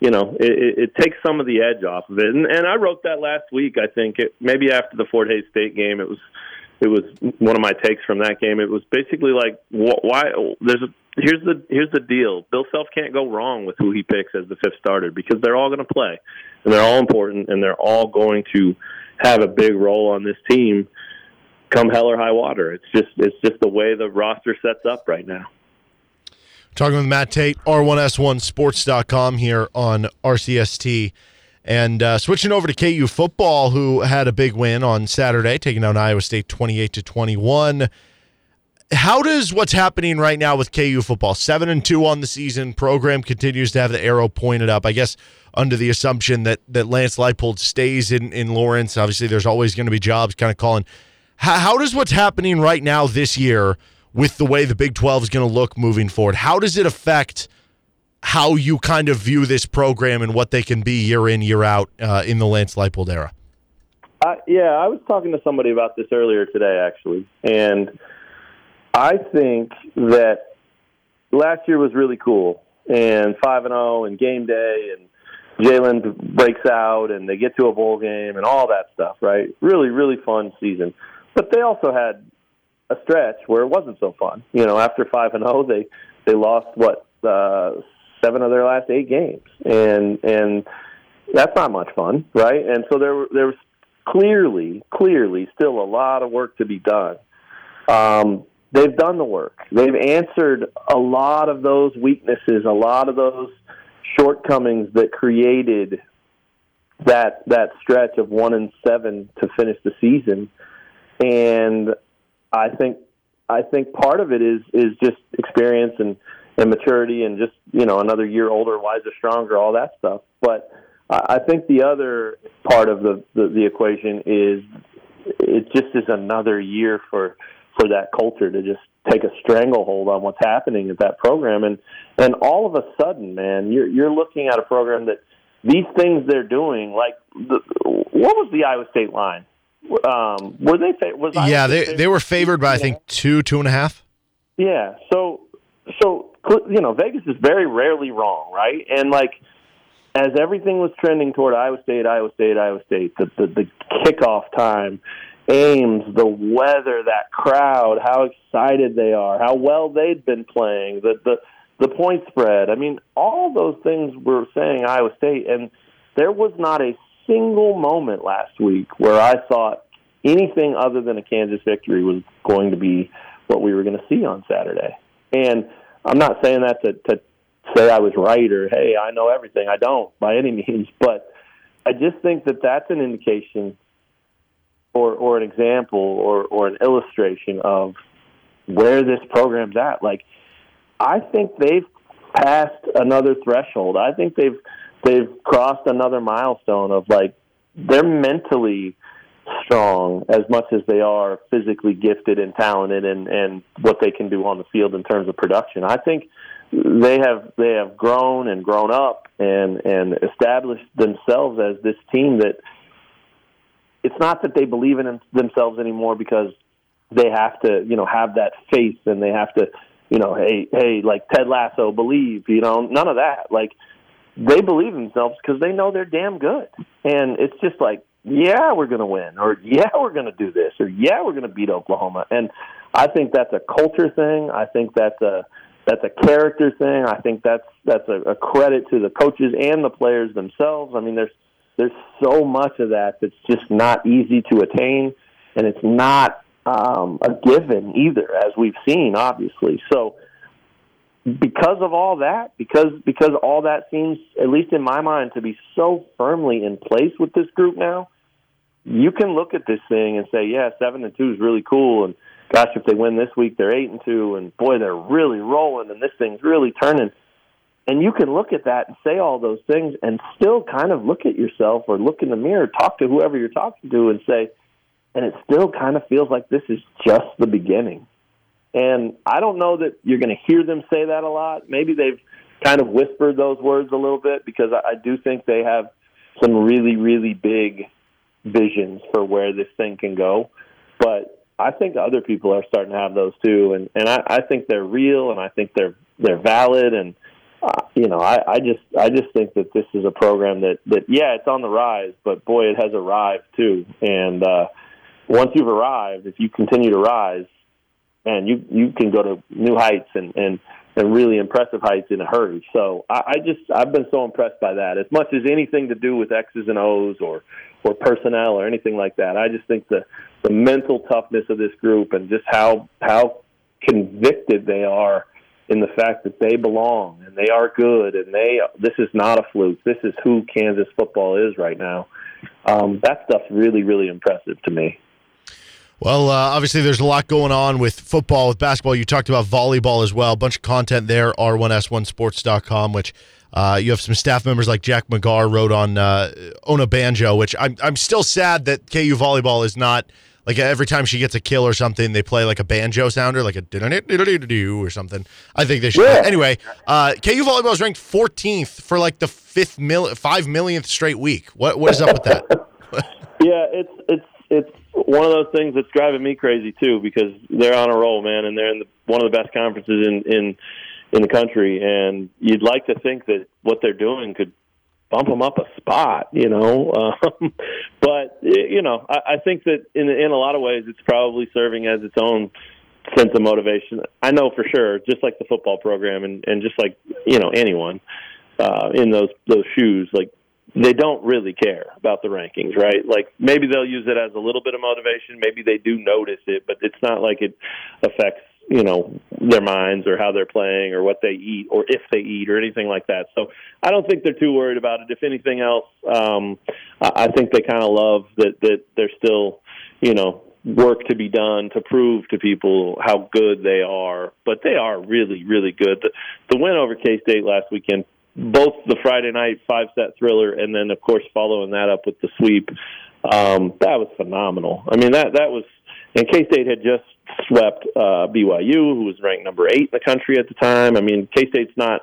you know it, it, it takes some of the edge off of it. And, and I wrote that last week. I think it, maybe after the Fort Hays State game, it was it was one of my takes from that game. It was basically like why there's a here's the here's the deal. Bill Self can't go wrong with who he picks as the fifth starter because they're all going to play and they're all important and they're all going to have a big role on this team come hell or high water. It's just it's just the way the roster sets up right now. Talking with Matt Tait, R1S1Sports.com here on RCST. And uh, switching over to KU football, who had a big win on Saturday, taking down Iowa State 28 to 21 how does what's happening right now with KU football, seven and two on the season, program continues to have the arrow pointed up. I guess under the assumption that that Lance Leipold stays in in Lawrence. Obviously, there's always going to be jobs kind of calling. How, how does what's happening right now this year with the way the Big 12 is going to look moving forward? How does it affect how you kind of view this program and what they can be year in year out uh, in the Lance Leipold era? Uh, yeah, I was talking to somebody about this earlier today, actually, and I think that last year was really cool, and five and zero, oh and game day, and Jalen breaks out, and they get to a bowl game, and all that stuff. Right? Really, really fun season. But they also had a stretch where it wasn't so fun. You know, after five and zero, oh, they they lost what uh, seven of their last eight games, and and that's not much fun, right? And so there there was clearly, clearly, still a lot of work to be done. Um, they've done the work. They've answered a lot of those weaknesses, a lot of those shortcomings that created that that stretch of one and seven to finish the season. And I think I think part of it is is just experience and, and maturity and just you know another year older, wiser, stronger, all that stuff. But I think the other part of the, the, the equation is it just is another year for for that culture to just take a stranglehold on what's happening at that program and and all of a sudden man you're you're looking at a program that these things they're doing like the, what was the Iowa State line um were they was Iowa yeah they they were favored by I think two two and a half. Yeah so so you know Vegas is very rarely wrong right? And like as everything was trending toward Iowa State, Iowa State, Iowa State, the, the, the kickoff time, Ames, the weather, that crowd, how excited they are, how well they'd been playing, the the the point spread. I mean, all those things were saying Iowa State, and there was not a single moment last week where I thought anything other than a Kansas victory was going to be what we were going to see on Saturday. And I'm not saying that to, to say I was right or hey, I know everything. I don't by any means, but I just think that that's an indication or or an example or or an illustration of where this program's at. Like I think they've passed another threshold. I think they've they've crossed another milestone of like they're mentally strong as much as they are physically gifted and talented and and what they can do on the field in terms of production. I think they have they have grown and grown up and and established themselves as this team that it's not that they believe in themselves anymore because they have to, you know, have that faith and they have to, you know, hey, hey, like Ted Lasso, believe, you know, none of that. Like they believe themselves because they know they're damn good, and it's just like, yeah, we're going to win, or yeah, we're going to do this, or yeah, we're going to beat Oklahoma, and I think that's a culture thing. I think that's a that's a character thing. I think that's that's a, a credit to the coaches and the players themselves. I mean, there's there's so much of that that's just not easy to attain, and it's not um, a given either, as we've seen, obviously. So, because of all that, because because all that seems, at least in my mind, to be so firmly in place with this group now, you can look at this thing and say, yeah, seven and two is really cool, and gosh, if they win this week, they're eight and two, and boy, they're really rolling, and this thing's really turning. And you can look at that and say all those things, and still kind of look at yourself or look in the mirror, talk to whoever you're talking to, and say, and it still kind of feels like this is just the beginning. And I don't know that you're going to hear them say that a lot. Maybe they've kind of whispered those words a little bit because I, I do think they have some really, really big visions for where this thing can go. But I think other people are starting to have those too, and and I, I think they're real, and I think they're they're valid, and uh, you know, I, I just I just think that this is a program that that yeah, it's on the rise, but boy, it has arrived too, and uh, once you've arrived, if you continue to rise, and you you can go to new heights and and and really impressive heights in a hurry. So I, I just I've been so impressed by that. As much as anything to do with X's and O's or or personnel or anything like that, I just think the the mental toughness of this group and just how how convicted they are in the fact that they belong and they are good and they this is not a fluke. This is who Kansas football is right now. Um, that stuff's really really impressive to me. Well, uh, obviously, there's a lot going on with football, with basketball. You talked about volleyball as well. A bunch of content there, r1s1sports.com, which uh, you have some staff members like Jack McGar wrote on uh, Onabanjo, which I'm, I'm still sad that KU volleyball is not like every time she gets a kill or something, they play like a banjo sounder, like a dun it do or something. I think they should. Yeah. Anyway, uh, KU volleyball is ranked 14th for like the fifth mil, five millionth straight week. What what is up with that? Yeah, it's it's it's one of those things that's driving me crazy too because they're on a roll, man, and they're in the, one of the best conferences in in in the country, and you'd like to think that what they're doing could bump them up a spot, you know. Um, but you know, I, I think that in in a lot of ways, it's probably serving as its own sense of motivation. I know for sure, just like the football program, and and just like you know anyone uh, in those those shoes, like they don't really care about the rankings, right? Like maybe they'll use it as a little bit of motivation. Maybe they do notice it, but it's not like it affects you know their minds or how they're playing or what they eat or if they eat or anything like that. So I don't think they're too worried about it. If anything else, um, I think they kind of love that that there's still you know work to be done to prove to people how good they are. But they are really really good. The, the win over K State last weekend both the Friday night five set thriller and then of course following that up with the sweep. Um, that was phenomenal. I mean that that was and K State had just swept uh, BYU, who was ranked number eight in the country at the time. I mean K State's not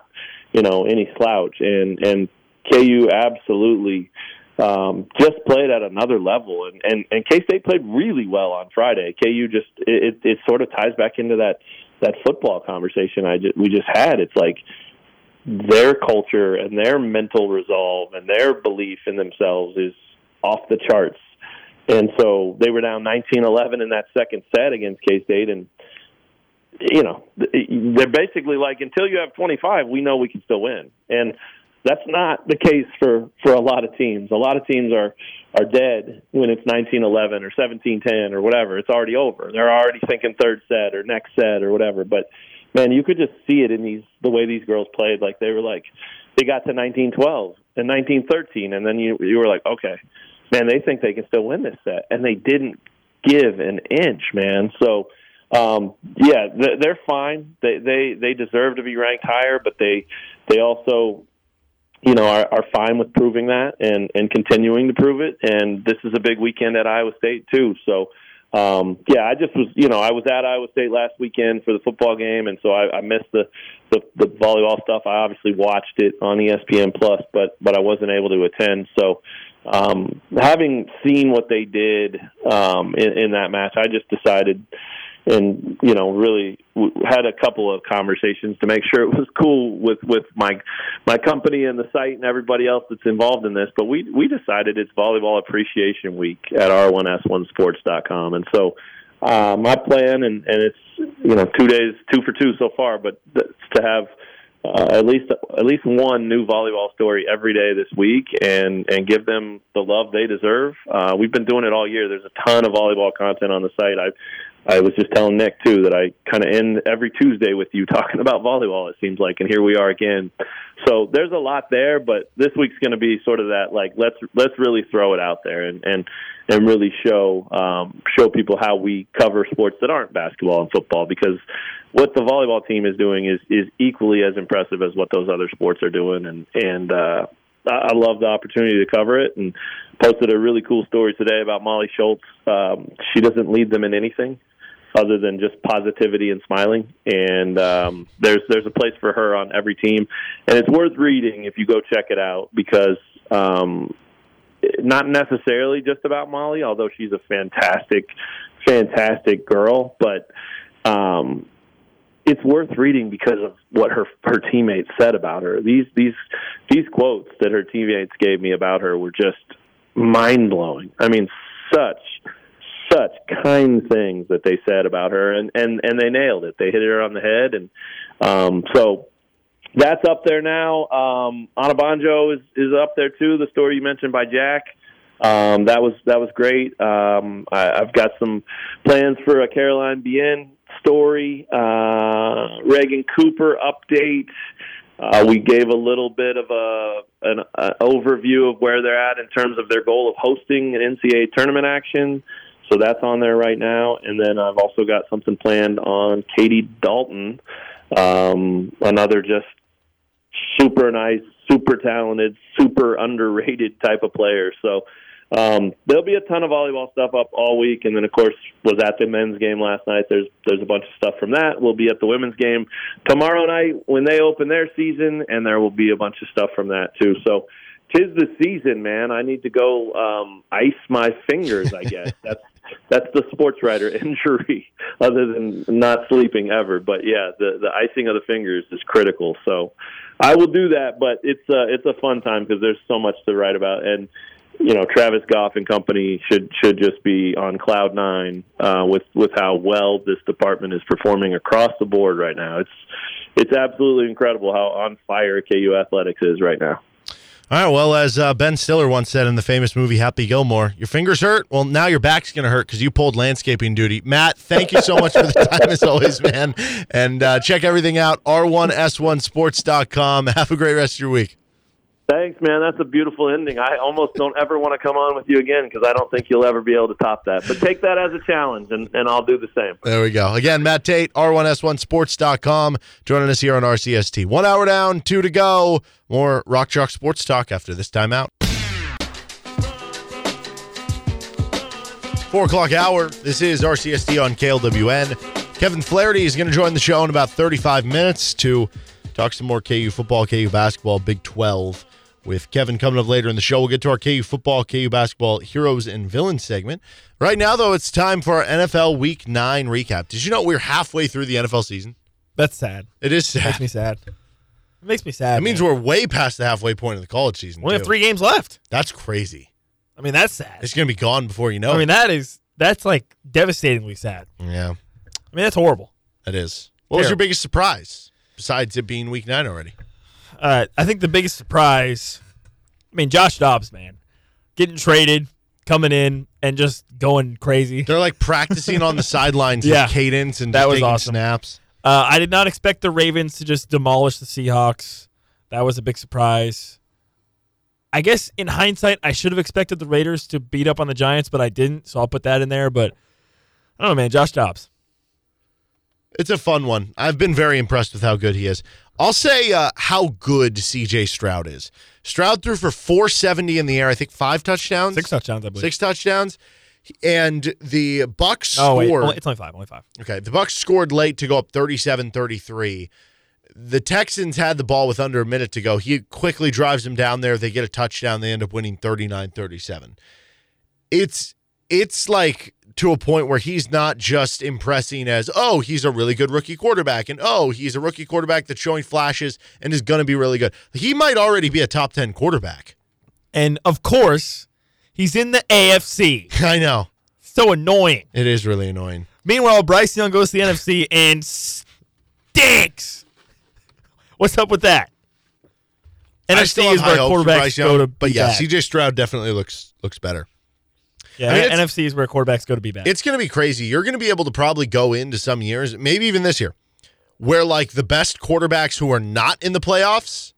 you know any slouch, and and KU absolutely um, just played at another level, and and, and K State played really well on Friday. KU just it, it sort of ties back into that that football conversation I just, we just had. It's like their culture and their mental resolve and their belief in themselves is off the charts. And so they were down 19-11 in that second set against K-State and you know, they're basically like until you have 25, we know we can still win. And that's not the case for for a lot of teams. A lot of teams are are dead when it's 19-11 or 17-10 or whatever. It's already over. They're already thinking third set or next set or whatever. But man, you could just see it in these the way these girls played. Like they were like they got to 1912 and 1913, and then you you were like, okay, man, they think they can still win this set, and they didn't give an inch, man. So. Um, yeah, they're fine. They they they deserve to be ranked higher, but they they also you know are, are fine with proving that and and continuing to prove it. And this is a big weekend at Iowa State too. So um, yeah, I just was, you know, I was at Iowa State last weekend for the football game, and so I, I missed the, the the volleyball stuff. I obviously watched it on ESPN Plus, but but I wasn't able to attend. So, um, having seen what they did um, in, in that match, I just decided and you know really had a couple of conversations to make sure it was cool with with my my company and the site and everybody else that's involved in this but we we decided it's volleyball appreciation week at r1s1sports.com and so uh, my plan and and it's you know two days two for two so far but to have uh, at least at least one new volleyball story every day this week, and and give them the love they deserve. Uh, we've been doing it all year. There's a ton of volleyball content on the site. I I was just telling Nick too that I kind of end every Tuesday with you talking about volleyball. It seems like, and here we are again. So there's a lot there, but this week's going to be sort of that like let's let's really throw it out there and and and really show um, show people how we cover sports that aren't basketball and football because what the volleyball team is doing is is equally as impressive as what those other sports are doing and and uh, I love the opportunity to cover it and posted a really cool story today about Molly Schultz. Um, she doesn't lead them in anything other than just positivity and smiling. And um, there's there's a place for her on every team, and it's worth reading if you go check it out because um, not necessarily just about Molly, although she's a fantastic, fantastic girl, but. Um, it's worth reading because of what her her teammates said about her. These these these quotes that her teammates gave me about her were just mind blowing. I mean, such such kind things that they said about her, and and and they nailed it. They hit her on the head, and um, so that's up there now. Um, Onabanjo is is up there too. The story you mentioned by Jack. Um, that was that was great. Um, I, I've got some plans for a Caroline Bien story, uh, Reagan Cooper update. Uh, we gave a little bit of a an, an overview of where they're at in terms of their goal of hosting an NCAA tournament action. So that's on there right now. And then I've also got something planned on Katie Dalton, um, another just super nice, super talented, super underrated type of player. So um, there'll be a ton of volleyball stuff up all week, and then of course was at the men's game last night. There's there's a bunch of stuff from that. We'll be at the women's game tomorrow night when they open their season, and there will be a bunch of stuff from that too. So tis the season, man. I need to go um, ice my fingers. I guess that's that's the sports writer injury, other than not sleeping ever. But yeah, the the icing of the fingers is critical. So I will do that. But it's a it's a fun time because there's so much to write about and. You know, Travis Goff and company should should just be on cloud nine uh, with with how well this department is performing across the board right now. It's it's absolutely incredible how on fire KU athletics is right now. All right. Well, as uh, Ben Stiller once said in the famous movie Happy Gilmore, your fingers hurt. Well, now your back's going to hurt because you pulled landscaping duty. Matt, thank you so much for the time as always, man. And uh, check everything out, r1s1sports.com. Have a great rest of your week. Thanks, man. That's a beautiful ending. I almost don't ever want to come on with you again because I don't think you'll ever be able to top that. But take that as a challenge, and, and I'll do the same. There we go. Again, Matt Tait, r1s1sports.com, joining us here on RCST. One hour down, two to go. More Rock Chalk Sports Talk after this timeout. Four o'clock hour. This is RCST on KLWN. Kevin Flaherty is going to join the show in about 35 minutes to talk some more KU football, KU basketball, Big 12 with Kevin coming up later in the show. We'll get to our KU football, KU basketball heroes and villains segment. Right now, though, it's time for our NFL Week 9 recap. Did you know we're halfway through the NFL season? That's sad. It is sad. Makes me sad. It makes me sad. It means man. we're way past the halfway point of the college season. we only have three games left. That's crazy. I mean, that's sad. It's going to be gone before you know I mean, that is that's like devastatingly sad. Yeah, I mean, that's horrible. that is. What was your biggest surprise besides it being Week 9 already? Uh, I think the biggest surprise, I mean, Josh Dobbs, man, getting traded, coming in, and just going crazy. They're like practicing on the sidelines, Yeah. cadence and That was taking awesome. snaps. Uh, I did not expect the Ravens to just demolish the Seahawks. That was a big surprise. I guess in hindsight, I should have expected the Raiders to beat up on the Giants, but I didn't, so I'll put that in there. But I don't know, man. Josh Dobbs. It's a fun one. I've been very impressed with how good he is. I'll say uh, how good CJ Stroud is. Stroud threw for 470 in the air, I think five touchdowns. Six touchdowns, I believe. Six touchdowns. And the Bucks Oh, wait. scored. Only, it's only five. Only five. Okay, the Bucks scored late to go up 37-33. The Texans had the ball with under a minute to go. He quickly drives them down there. They get a touchdown. They end up winning 39-37. It's it's like to a point where he's not just impressing as, "Oh, he's a really good rookie quarterback," and "Oh, he's a rookie quarterback that's showing flashes and is going to be really good." He might already be a top 10 quarterback. And of course, he's in the AFC. I know. So annoying. It is really annoying. Meanwhile, Bryce Young goes to the NFC and stinks. What's up with that? I NFC still have is high where quarterbacks Bryce go Young, to but yeah, bad. CJ Stroud definitely looks looks better. Yeah, I mean, NFC is where quarterbacks go to be bad. It's going to be crazy. You're going to be able to probably go into some years, maybe even this year, where like the best quarterbacks who are not in the playoffs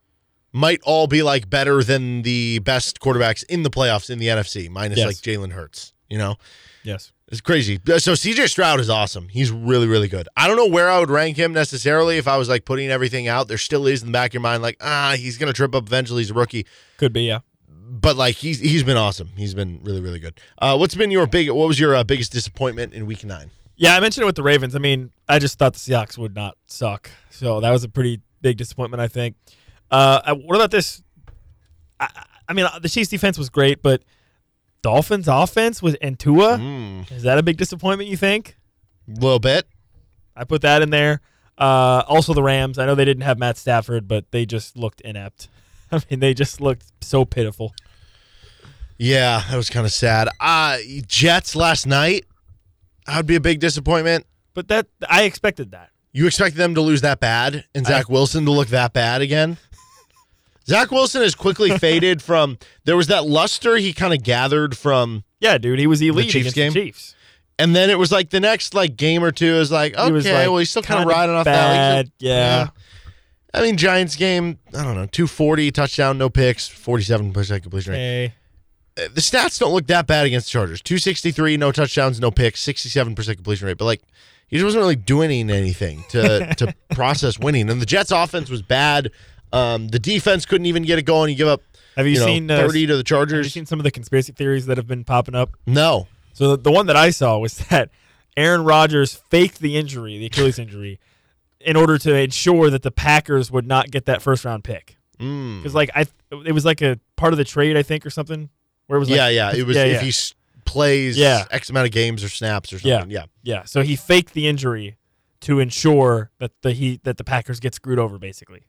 might all be like better than the best quarterbacks in the playoffs in the NFC, minus Yes. like Jalen Hurts. You know, yes. it's crazy. So CJ Stroud is awesome. He's really, really good. I don't know where I would rank him necessarily if I was like putting everything out. There still is in the back of your mind, like, ah, he's going to trip up eventually. He's a rookie. Could be, yeah. But like he's he's been awesome. He's been really really good. Uh, what's been your big? What was your uh, biggest disappointment in Week Nine? Yeah, I mentioned it with the Ravens. I mean, I just thought the Seahawks would not suck. So that was a pretty big disappointment, I think. Uh, what about this? I, I mean, the Chiefs defense was great, but Dolphins offense with and Tua, Mm. is that a big disappointment, you think? A little bit. I put that in there. Uh, also, the Rams. I know they didn't have Matt Stafford, but they just looked inept. I mean, they just looked so pitiful. Yeah, that was kind of sad. Uh Jets last night. That would be a big disappointment. But that I expected that. You expected them to lose that bad and I- Zach Wilson to look that bad again? Zach Wilson has quickly faded from there was that luster he kind of gathered from Yeah, dude, he was elite Chiefs game? the Chiefs. and then it was like the next like game or two is like okay, He was like, well he's still kind of riding off bad. that. yeah. I mean Giants game, I don't know, 240 touchdown, no picks, 47% completion rate. Hey, the stats don't look that bad against the Chargers. 263, no touchdowns, no picks, 67% completion rate. But like he just wasn't really doing anything to to process winning. And the Jets offense was bad. Um, the defense couldn't even get it going. You give up have you, you know, seen uh, 30 to the Have you Chargers. seen some of the conspiracy theories that have been popping up? No. So the, the one that I saw was that Aaron Rodgers faked the injury, the Achilles injury, in order to ensure that the Packers would not get that first round pick. Mm. Because like I, it was like a part of the trade, I think, or something. Where it was like, yeah, yeah. It was yeah, if yeah. he s- plays Yeah. X amount of games or snaps or Yeah. something. Yeah. yeah. So he faked the injury to ensure that the he that the Packers get screwed over, basically.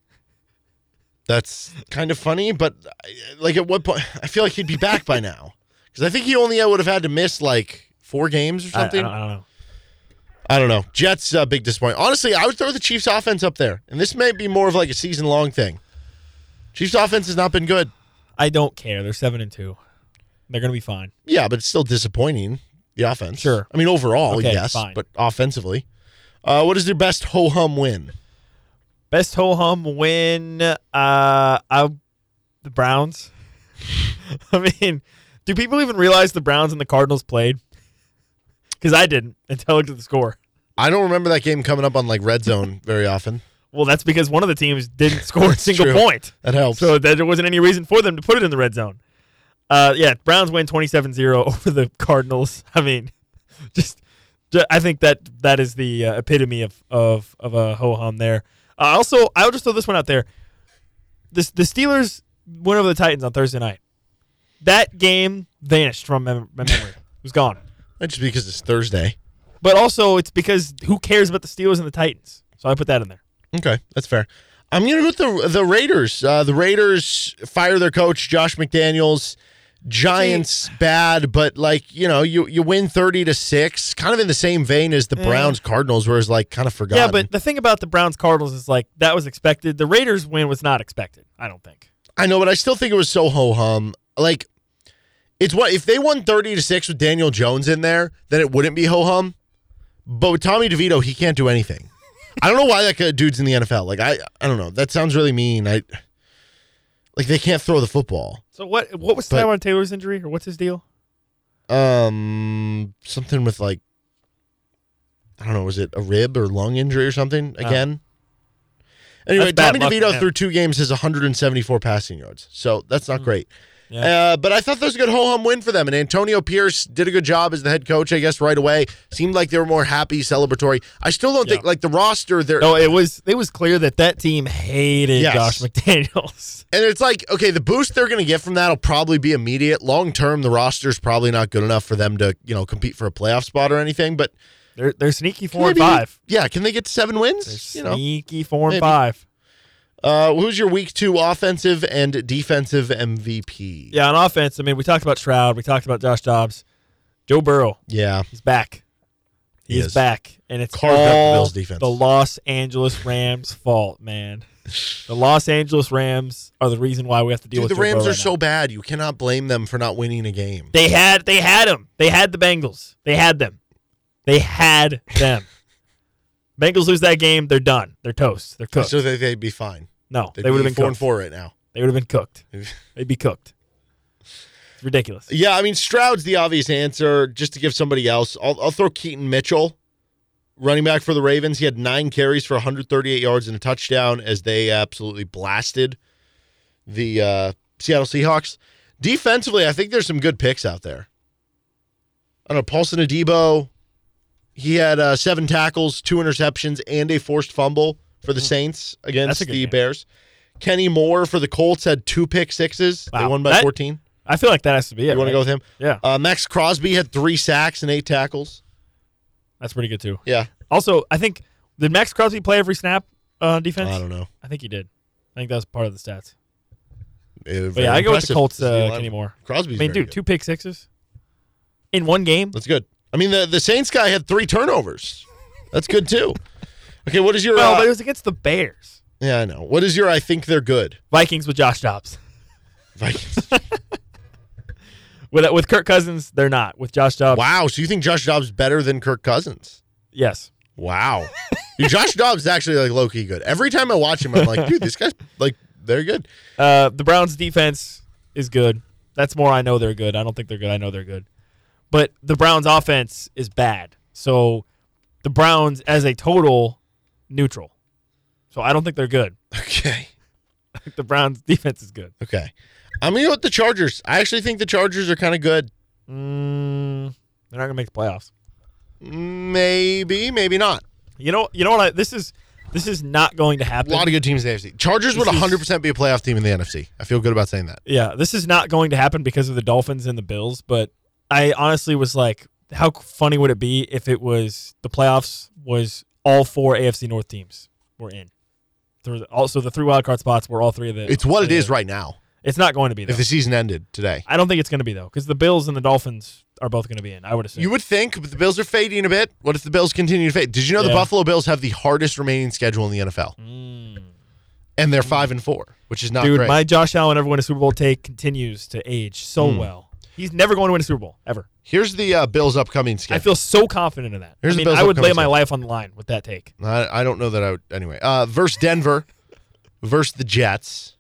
That's kind of funny, but uh, like at what point I feel like he'd be back by now. Because I think he only would have had to miss like four games or I- I, something. don't, I don't know. I don't know. Jets uh, big disappointment. Honestly, I would throw the Chiefs offense up there, and this may be more of like a season long thing. Chiefs offense has not been good. I don't care. They're seven and two. They're gonna be fine. Yeah, but it's still disappointing. The offense. Sure. I mean, overall, Okay, yes, fine. but offensively, uh, what is their best ho hum win? Best ho hum win. Uh, I, the Browns. I mean, do people even realize the Browns and the Cardinals played? Because I didn't until I looked at the score. I don't remember that game coming up on like red zone very often. Well, that's because one of the teams didn't score a single true. point. That helps. So that there wasn't any reason for them to put it in the red zone. Uh, yeah, Browns win 27-0 over the Cardinals. I mean, just, ju- I think that that is the uh, epitome of of of a ho hum there. Uh, also, I'll just throw this one out there. This the Steelers went over the Titans on Thursday night. That game vanished from mem- my memory. It was gone. Not just because it's Thursday. But also, it's because who cares about the Steelers and the Titans? So I put that in there. Okay, that's fair. I'm gonna go with the the Raiders. Uh, the Raiders fire their coach Josh McDaniels. Giants bad, but like you know, you you win thirty to six, kind of in the same vein as the Browns Cardinals, where it's like kind of forgotten. Yeah, but the thing about the Browns Cardinals is like that was expected. The Raiders win was not expected. I don't think. I know, but I still think it was so ho hum. Like it's what if they won thirty to six with Daniel Jones in there, then it wouldn't be ho hum. But with Tommy DeVito, he can't do anything. I don't know why that dude's in the NFL. Like I, I don't know. That sounds really mean. I like they can't throw the football. So what? What was But- Tyrod Taylor's injury, or what's his deal? Um, something with like I don't know. Was it a rib or lung injury or something again? Anyway, That's Tommy DeVito through two games has 174 passing yards, so that's not great. Yeah. Uh, but I thought that was a good ho hum win for them. And Antonio Pierce did a good job as the head coach, I guess, right away. Seemed like they were more happy, celebratory. I still don't think, like, the roster, they're. No, it was it was clear that that team hated Yes. Josh McDaniels. And it's like, okay, the boost they're going to get from that will probably be immediate. Long term, the roster's probably not good enough for them to, you know, compete for a playoff spot or anything. But They're they're sneaky four and five. Yeah, can they get to seven wins? They're you know, sneaky four and maybe. five. Uh, who's your week two offensive and defensive MVP? Yeah, on offense, I mean, we talked about Stroud, we talked about Josh Dobbs, Joe Burrow. Yeah. He's back. He He's is. back, and it's Carved the all Bills defense. the Los Angeles Rams' fault, man. The Los Angeles Rams are the reason why we have to deal Dude, with the Joe Rams Burrow are right so now. bad. You cannot blame them for not winning a game. They had they had them. They had the Bengals. They had them. They had them. Bengals lose that game, they're done. They're toast. They're cooked. So they, they'd be fine. No, They'd they would have be been four cooked. and four right now. They would have been cooked. They'd be cooked. It's ridiculous. Yeah, I mean Stroud's the obvious answer. Just to give somebody else, I'll, I'll throw Keaton Mitchell, running back for the Ravens. He had nine carries for 138 yards and a touchdown as they absolutely blasted the uh, Seattle Seahawks. Defensively, I think there's some good picks out there. I don't know, Paulson Adebo. He had uh, seven tackles, two interceptions, and a forced fumble for the Saints against the game. Bears. Kenny Moore for the Colts had two pick sixes. They won by That- 14. I feel like that has to be it. You want to go with him? Yeah, Uh, Maxx Crosby had three sacks and eight tackles. that's pretty good too. Yeah. Also, I think did Maxx Crosby play every snap uh, defense? I don't know. I think he did. I think that was part of the stats. But yeah, I go with the Colts. Uh, Kenny Moore. Crosby's I mean, dude, good. two pick sixes in one game. That's good. I mean, the, the Saints guy had three turnovers. That's good too. Okay, what is your? Well, uh, but it was against the Bears. yeah, I know. What is your? I think they're good. Vikings with Josh Dobbs. Vikings. With with Kirk Cousins, they're not. With Josh Dobbs, wow. So you think Josh Dobbs is better than Kirk Cousins? yes. Wow. Josh Dobbs is actually like low key good. Every time I watch him, I'm like, dude, this guy's like they're good. Uh, the Browns defense is good. That's more I know they're good. I don't think they're good. I know they're good. But the Browns offense is bad. So the Browns as a total neutral. So I don't think they're good. Okay. the Browns defense is good. Okay. I'm gonna go with the Chargers. I actually think the Chargers are kind of good. Mm, they're not gonna make the playoffs. Maybe, maybe not. You know, you know what? I, this is this is not going to happen. A lot of good teams in the AFC. Chargers would This is- 100% be a playoff team in the NFC. I feel good about saying that. Yeah, this is not going to happen because of the Dolphins and the Bills. But I honestly was like, how funny would it be if it was the playoffs was all four AFC North teams were in. Through also the three wild card spots were all three of the. It's what it is right now. It's not going to be though. If the season ended today, I don't think it's going to be though because the Bills and the Dolphins are both going to be in. I would assume. you would think, but the Bills are fading a bit. What if the Bills continue to fade? Did you know the Buffalo Bills have the hardest remaining schedule in the NFL, and they're five and four, which is not Mm. Dude, great. my Josh Allen ever win a Super Bowl take continues to age so Hmm. well. He's never going to win a Super Bowl ever. Here's the uh, Bills' upcoming schedule. I feel so confident in that. Here's I the mean, Bills' I would lay my schedule. life on the line with that take. I, I don't know that I would. Anyway, uh, versus Denver, versus the Jets.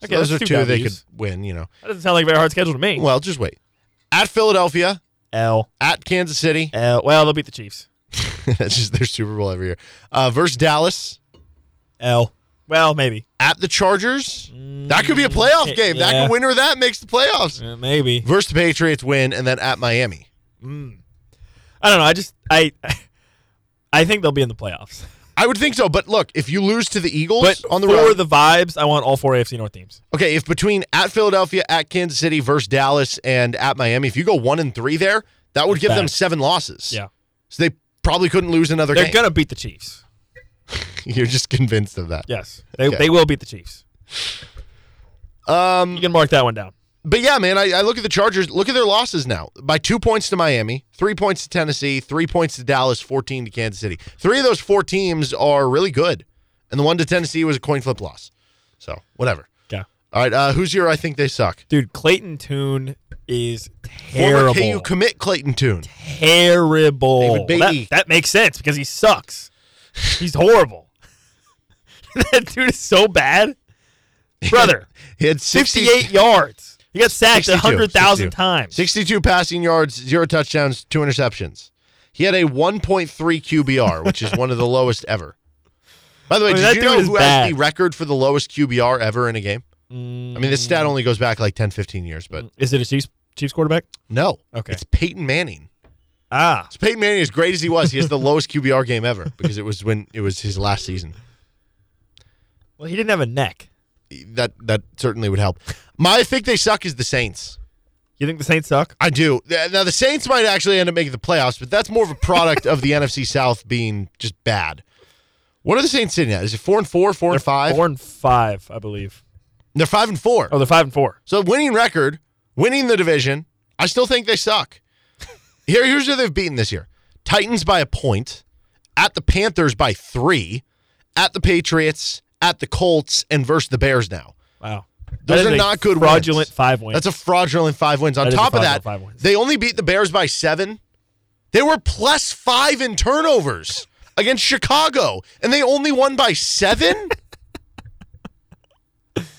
So Okay, those are two two they could win. You know. That doesn't sound like a very hard schedule to me. Well, just wait. At Philadelphia, L. at Kansas City. L. Well, they'll beat the Chiefs. That's just their Super Bowl every year. Uh, versus Dallas, L. Well, maybe. at the Chargers. That could be a playoff Mm, game. That could winner of that makes the playoffs. Uh, maybe. Versus the Patriots win, and then at Miami. I don't know. I just I I think they'll be in the playoffs. I would think so, but look, if you lose to the Eagles But on the for road, the vibes, I want all four AFC North teams. okay, if between at Philadelphia, at Kansas City versus Dallas, and at Miami, if you go one and three there, that would That's give them seven losses. Yeah. so they probably couldn't lose another game. They're game. gonna beat the Chiefs. You're just convinced of that. Yes. They Okay. they will beat the Chiefs. Um, You can mark that one down. But yeah, man, I, I look at the Chargers. Look at their losses now. By two points to Miami, three points to Tennessee, three points to Dallas, 14 to Kansas City. Three of those four teams are really good. And the one to Tennessee was a coin flip loss. So, whatever. Yeah. All right, uh, who's your I think they suck? Dude, Clayton Tune is terrible. Former. KU commit Clayton Tune. terrible. That, that makes sense because he sucks. He's horrible. that dude is so bad. Brother, He had 60 58 yards. He got sacked 62, 100,000 times. 62 passing yards, zero touchdowns, two interceptions. He had a 1.3 QBR, which is one of the lowest ever. By the way, I mean, did you know who has the record for the lowest QBR ever in a game? I mean, this stat only goes back like 10, 15 years, but mm, Is it a Chiefs, Chiefs quarterback? no. Okay. It's Peyton Manning. Ah. So Peyton Manning, as great as he was, he has the lowest QBR game ever because it was when it was his last season. Well, he didn't have a neck. That that certainly would help. My I think they suck is the Saints. You think the Saints suck? I do. Now the Saints might actually end up making the playoffs, but that's more of a product of the NFC South being just bad. What are the Saints sitting at? Is it four and four, four and five? Four and five, I believe. They're five and four. Oh, they're five and four. So winning record, winning the division. I still think they suck. Here, here's who they've beaten this year: Titans by a point, at the Panthers by three, at the Patriots, at the Colts and versus the Bears now. Wow. Those That are not good fraudulent wins. five wins. That's a fraudulent five wins. On That top of that, they only beat the Bears by seven. They were plus five in turnovers against Chicago, and they only won by seven.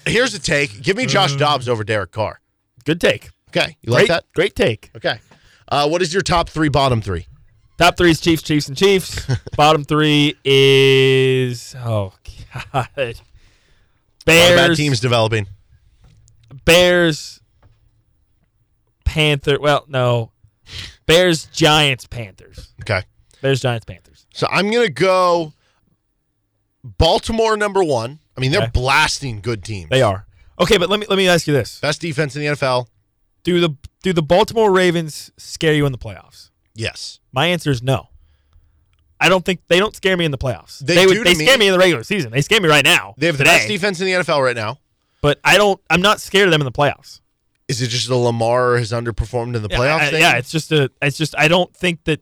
Here's the take: Give me Josh Uh. Dobbs over Derek Carr. good take. Okay, you like great, that? great take. Okay. Uh, what is your top three, bottom three? Top three is Chiefs, Chiefs, and Chiefs. Bottom three is oh god, A lot of Bears, bad teams developing. Bears, Panther. Well, no, Bears, Giants, Panthers. Okay. Bears, Giants, Panthers. So I'm gonna go Baltimore number one. I mean, they're Okay. blasting good teams. They are okay, but let me let me ask you this: Best defense in the NFL. Do the do the Baltimore Ravens scare you in the playoffs? Yes. My answer is no. I don't think they don't scare me in the playoffs. They they do to they me. scare me in the regular season. They scare me right now. They have the best defense in the NFL right now. but I don't. I'm not scared of them in the playoffs. Is it just the Lamar has underperformed in the Yeah, playoffs? I- thing? yeah, it's just a. It's just I don't think that.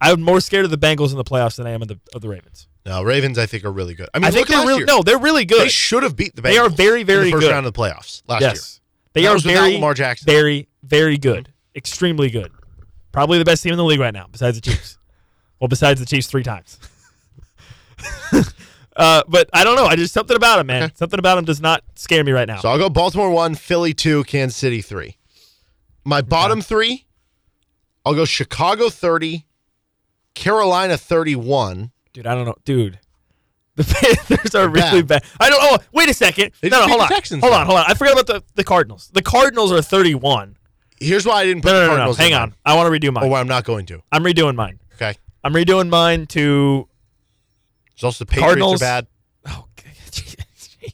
I'm more scared of the Bengals in the playoffs than I am of the of the Ravens. no, Ravens I think are really good. I mean, I think they're really year. no, they're really good. They should have beat the Bengals. They are very, in very the first good. round of the playoffs last year. they That are very Lamar Jackson. very, very good, extremely good. Probably the best team in the league right now, besides the Chiefs. well, besides the Chiefs three times. uh, but I don't know. I just something about him, man. Something about him does not scare me right now. So I'll go Baltimore one, Philly two, Kansas City three. My bottom three, I'll go Chicago thirty, Carolina thirty-one. dude, I don't know, dude. The Panthers are really bad. bad. I don't. Oh, wait a second. They no, no, hold on. Texans, hold though. on, hold on. I forgot about the, the Cardinals. The Cardinals are 31. Here's why I didn't put No, the no, no, no. Hang on. I want to redo mine. Or why I'm not going to. I'm redoing mine. Okay. I'm redoing mine to. There's also the Patriots Cardinals- are bad. Oh, okay.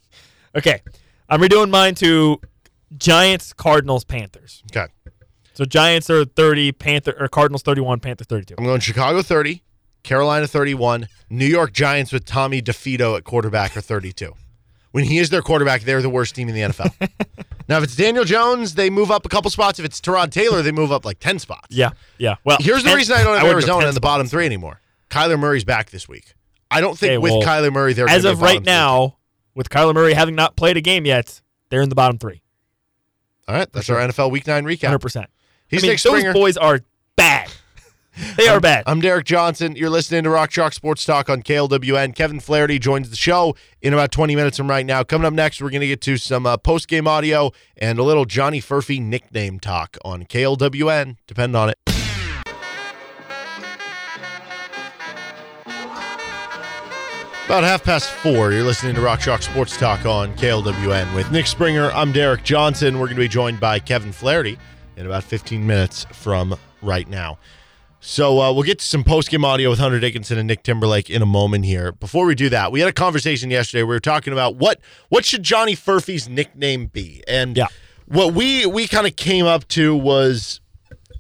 okay. I'm redoing mine to Giants, Cardinals, Panthers. Okay. So Giants are 30, Panther or Cardinals 31, Panther 32. I'm going Chicago 30, Carolina 31, New York Giants with Tommy DeFito at quarterback are 32. When he is their quarterback, they're the worst team in the NFL. now, if it's Daniel Jones, they move up a couple spots. If it's Tyrod Taylor, they move up like 10 spots. Yeah, yeah. Well, Here's the reason I don't have go Arizona 10 in the bottom spots. three anymore. Kyler Murray's back this week. I don't think Okay, with well, Kyler Murray, they're As of right now, with Kyler Murray having not played a game yet, they're in the bottom three. three. All right, that's our NFL Week Nine recap. 100%. He's I mean, Nick Springer. those boys are bad. They are bad. I'm Derek Johnson. You're listening to Rock Chalk Sports Talk on KLWN. Kevin Flaherty joins the show in about 20 minutes from right now. Coming up next, we're going to get to some uh, post game audio and a little Johnny Furphy nickname talk on KLWN. Depend on it. About half past four, you're listening to Rock Chalk Sports Talk on KLWN with Nick Springer. I'm Derek Johnson. We're going to be joined by Kevin Flaherty in about 15 minutes from right now. So uh, we'll get to some post-game audio with Hunter Dickinson and Nick Timberlake in a moment here. Before we do that, we had a conversation yesterday. We were talking about what what should Johnny Furphy's nickname be, and Yeah. what we we kind of came up to was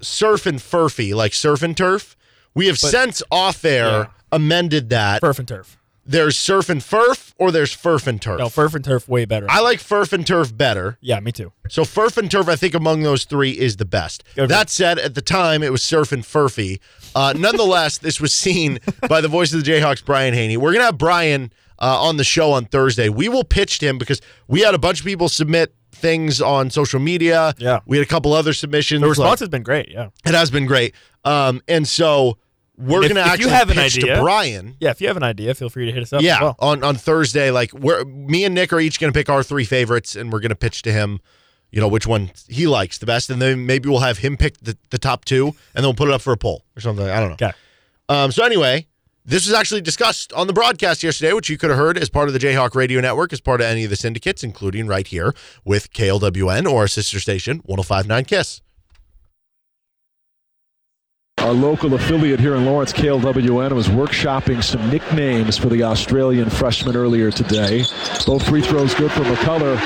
Surf and Furphy, like surf and turf. We have since off air Yeah. amended that. Furf and turf. There's surf and furf, or there's furf and turf. No, Furf and turf way better. I like furf and turf better. yeah, me too. So Furf and Turf, I think among those three is the best. That said, at the time it was Surf and Furphy. Uh, nonetheless, this was seen by the voice of the Jayhawks, Brian Hanni. We're gonna have Brian uh, on the show on Thursday. We will pitch to him because we had a bunch of people submit things on social media. Yeah. we had a couple other submissions. The response has been great. Yeah. it has been great. Um, and so we're If- gonna if you actually have an pitch idea- to Brian. Yeah, if you have an idea, feel free to hit us up. Yeah, as well. on on Thursday, like we're me and Nick are each going to pick our three favorites, and we're going to pitch to him, you know, which one he likes the best, and then maybe we'll have him pick the, the top two, and then we'll put it up for a poll or something. I don't know. Okay. Um. So anyway, this was actually discussed on the broadcast yesterday, which you could have heard as part of the Jayhawk Radio Network, as part of any of the syndicates, including right here with KLWN or our sister station, 105.9 Kiss. Our local affiliate here in Lawrence, KLWN, was workshopping some nicknames for the Australian freshman earlier today. Both free throws good for McCullar.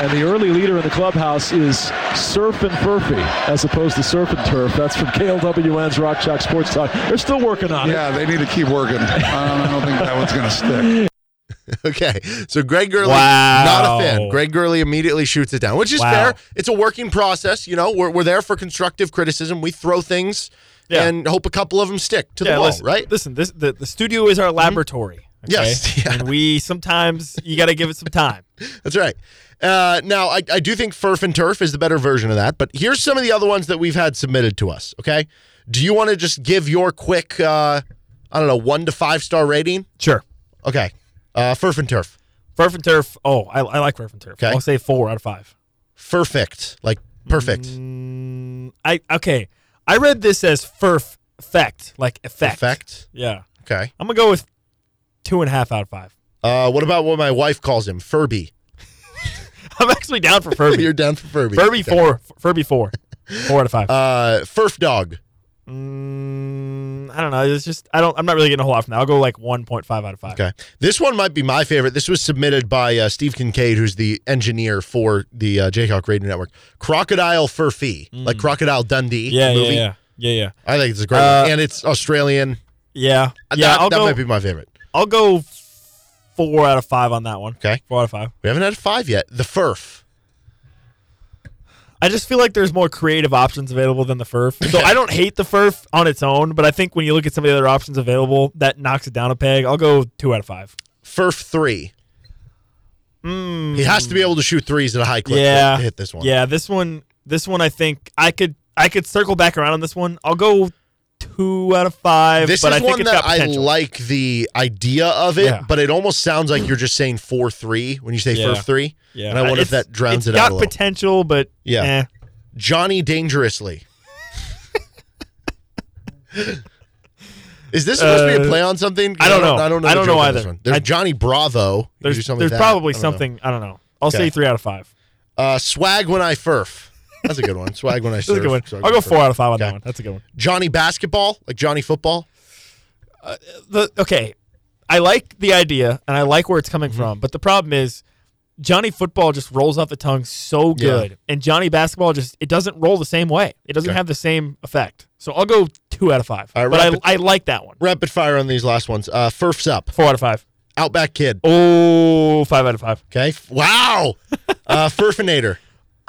And the early leader in the clubhouse is Surf and Furphy, as opposed to Surf and Turf. That's from KLWN's Rock Chalk Sports Talk. They're still working on it. Yeah, they need to keep working. I don't, I don't think that one's going to stick. Okay, so Greg Gurley, Wow. not a fan. Greg Gurley immediately shoots it down, which is Wow. fair. It's a working process. You know, we're, we're there for constructive criticism. We throw things Yeah. and hope a couple of them stick to the yeah, wall, listen, right? Listen, this the, the studio is our laboratory. Yes, yeah. And we sometimes you got to give it some time. That's right. Uh, now, I, I do think Furf and Turf is the better version of that, but here's some of the other ones that we've had submitted to us, okay? Do you want to just give your quick, uh, I don't know, one to five star rating? Sure. Okay. Uh, Furf and Turf. Furf and turf. Oh, I, I like Furf and turf. Okay. I'll say four out of five. Perfect. Like, perfect. Mm, I okay. I read this as furf effect, like effect. Effect. Yeah. Okay. I'm gonna go with two and a half out of five. Uh, what about what my wife calls him? Furby. I'm actually down for Furby. You're down for Furby. Furby Okay. four. Furby four. Four out of five. Uh, Furf Dog. Mm, I don't know. It's just I don't. I'm not really getting a whole lot from that. I'll go like 1.5 out of five. Okay. This one might be my favorite. This was submitted by uh, Steve Kincaid, who's the engineer for the uh, Jayhawk Radio Network. Crocodile Furphy, like Crocodile Dundee Mm. Yeah, the yeah, movie. yeah, yeah, yeah, I think it's a great Uh, one. And it's Australian. yeah. Uh, Yeah, I'll that go. might be my favorite. I'll go four out of five on that one. Okay. Four out of five. We haven't had five yet. The Furf. I just feel like there's more creative options available than the Furf. So I don't hate the Furf on its own, but I think when you look at some of the other options available, that knocks it down a peg. I'll go two out of five. Furf 3. Hmm. He has to be able to shoot threes at a high clip yeah, to hit this one. Yeah, this one. This one, I think I could. I could circle back around on this one. I'll go two out of five. This but is I think one it's that I like the idea of it, Yeah. but it almost sounds like you're just saying 4 3 when you say Yeah. Furf 3. Yeah, And I wonder if that drowns it got out a little. potential, but Yeah. eh. Johnny Dangerously. Is this supposed to be a Uh, play on something? I don't know. I don't know. I don't know joke on either. this one. There's I- Johnny Bravo. There's, something there's like probably I don't know. something. I don't know. I'll Okay. say three out of five. Uh, swag when I furf. That's a good one. Swag when I That's a good one. Swag I'll go four out of five on Okay. that one. That's a good one. Johnny basketball, like Johnny football. the okay, I like the idea and I like where it's Mm-hmm. coming from, but the problem is Johnny football just rolls off the tongue so good, and Johnny basketball just it doesn't roll the same way. It doesn't Okay. have the same effect. So I'll go two out of five. Right, but rapid- I, I like that one. Rapid fire on these last ones. Uh, Furf's up. Four out of five. Outback Kid. Oh, five out of five. Okay. Wow. uh, Furfinator.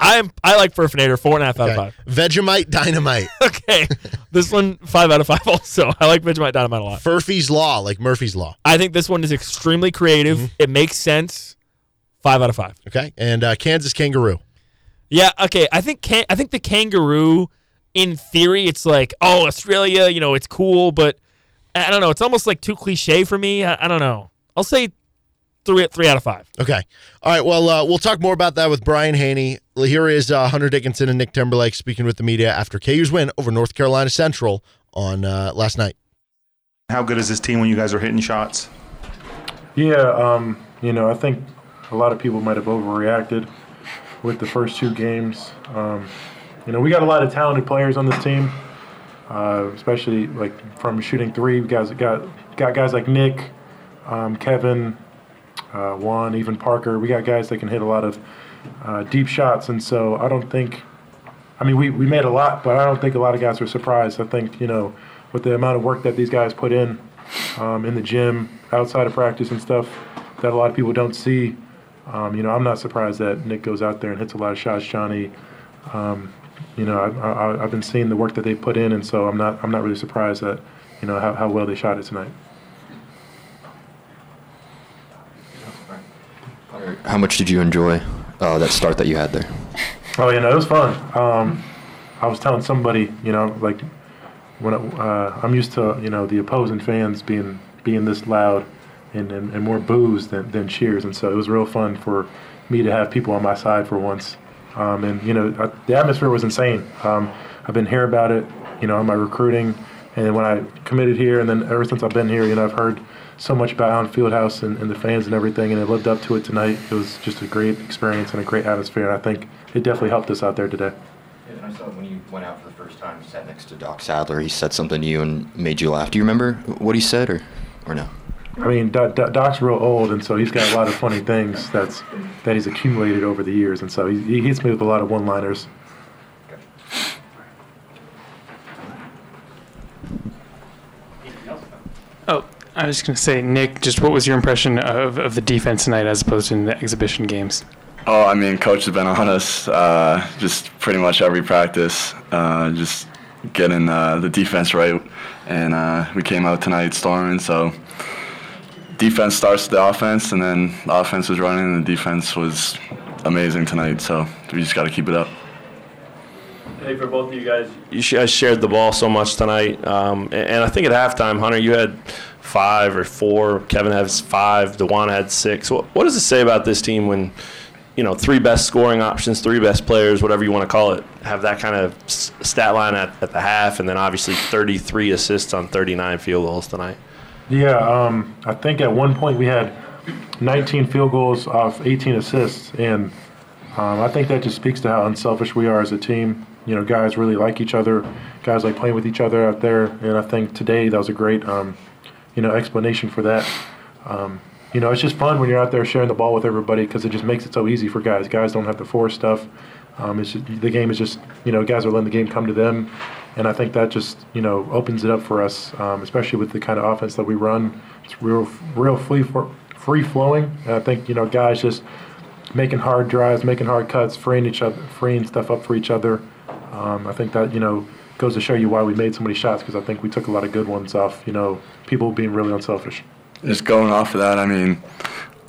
I am I like Furfinator. Four and a half out Okay. of five. Vegemite Dynamite. Okay, this one five out of five. Also, I like Vegemite Dynamite a lot. Furphy's Law, like Murphy's Law. I think this one is extremely creative. Mm-hmm. It makes sense. Five out of five. Okay. And uh, Kansas Kangaroo. Yeah, okay. I think can- I think the kangaroo, in theory, it's like oh Australia, you know, it's cool, but I don't know. It's almost like too cliche for me. I, I don't know. I'll say three three out of five. Okay. All right. Well, uh, we'll talk more about that with Brian Hanni. Here is uh, Hunter Dickinson and Nick Timberlake speaking with the media after KU's win over North Carolina Central on uh, last night. How good is this team when you guys are hitting shots? Yeah, um, you know, I think a lot of people might have overreacted with the first two games. Um, you know, we got a lot of talented players on this team, uh, especially like from shooting three. We guys got got guys like Nick, um, Kevin, uh, Juan, even Parker. We got guys that can hit a lot of uh, deep shots, and so I don't think. I mean, we, we made a lot, but I don't think a lot of guys were surprised. I think you know, with the amount of work that these guys put in um, in the gym, outside of practice and stuff, that a lot of people don't see. Um, you know, I'm not surprised that Nick goes out there and hits a lot of shots. Johnny, um, you know, I, I've been seeing the work that they put in, and so I'm not I'm not really surprised that you know how, how well they shot it tonight. How much did you enjoy uh, that start that you had there? Oh, yeah, know, it was fun. Um, I was telling somebody, you know, like when I, uh, I'm used to, you know, the opposing fans being being this loud and, and, and more boos than, than cheers, and so it was real fun for me to have people on my side for once. Um, and you know, uh, the atmosphere was insane. Um, I've been hearing about it, you know, in my recruiting, and when I committed here, and then ever since I've been here, you know, I've heard so much about Allen Fieldhouse and, and the fans and everything, and it lived up to it tonight. It was just a great experience and a great atmosphere, and I think it definitely helped us out there today. And I saw when you went out for the first time, you sat next to Doc Sadler. He said something to you and made you laugh. Do you remember what he said, or, or no? I mean, Doc, Doc- Doc's real old, and so he's got a lot of funny things that's that he's accumulated over the years, and so he, he hits me with a lot of one-liners. Oh, I was just going to say, Nick, just what was your impression of, of the defense tonight as opposed to in the exhibition games? Oh, I mean, coach has been on us uh, just pretty much every practice, uh, just getting uh, the defense right, and uh, we came out tonight storming. So defense starts the offense, and then the offense was running, and the defense was amazing tonight. So we just got to keep it up. Hey, for both of you guys, you guys shared the ball so much tonight, um, and, and I think at halftime, Hunter, you had five or four. Kevin has five. Dewan had six. What, what does it say about this team when, you know, three best scoring options, three best players, whatever you want to call it, have that kind of stat line at, at the half, and then obviously 33 assists on 39 field goals tonight? Yeah, um, I think at one point we had 19 field goals off 18 assists, and um, I think that just speaks to how unselfish we are as a team. You know, guys really like each other. Guys like playing with each other out there, and I think today that was a great, um, you know, explanation for that. Um, you know, it's just fun when you're out there sharing the ball with everybody because it just makes it so easy for guys. Guys don't have to force stuff. Um, it's just, the game is just, you know, guys are letting the game come to them, and I think that just, you know, opens it up for us, um, especially with the kind of offense that we run. It's real, real free, free flowing. And I think you know, guys just making hard drives, making hard cuts, freeing each other, freeing stuff up for each other. Um, I think that you know goes to show you why we made so many shots because I think we took a lot of good ones off. You know, people being really unselfish. Just going off of that, I mean,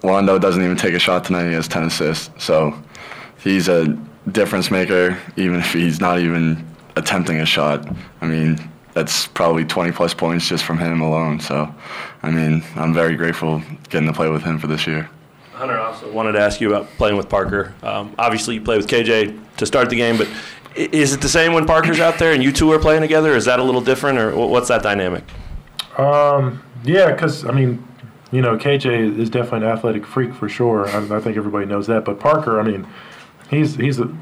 Wando doesn't even take a shot tonight. He has 10 assists. So he's a difference maker, even if he's not even attempting a shot. I mean, that's probably 20 plus points just from him alone. So, I mean, I'm very grateful getting to play with him for this year. Hunter, I also wanted to ask you about playing with Parker. Um, obviously, you play with KJ to start the game, but i- is it the same when Parker's out there and you two are playing together? Is that a little different, or what's that dynamic? Um, yeah, because I mean, you know, KJ is definitely an athletic freak for sure. I, I think everybody knows that. But Parker, I mean, he's he's a.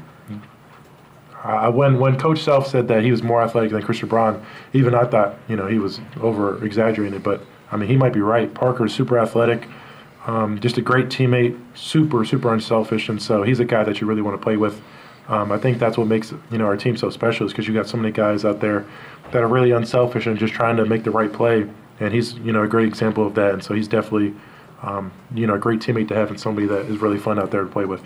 I, when when Coach Self said that he was more athletic than Christian Braun, even I thought you know he was over exaggerating it. But I mean, he might be right. Parker is super athletic, um, just a great teammate, super super unselfish, and so he's a guy that you really want to play with. Um, I think that's what makes you know our team so special is because you got so many guys out there that are really unselfish and just trying to make the right play. And he's you know a great example of that. And so he's definitely um, you know a great teammate to have and somebody that is really fun out there to play with.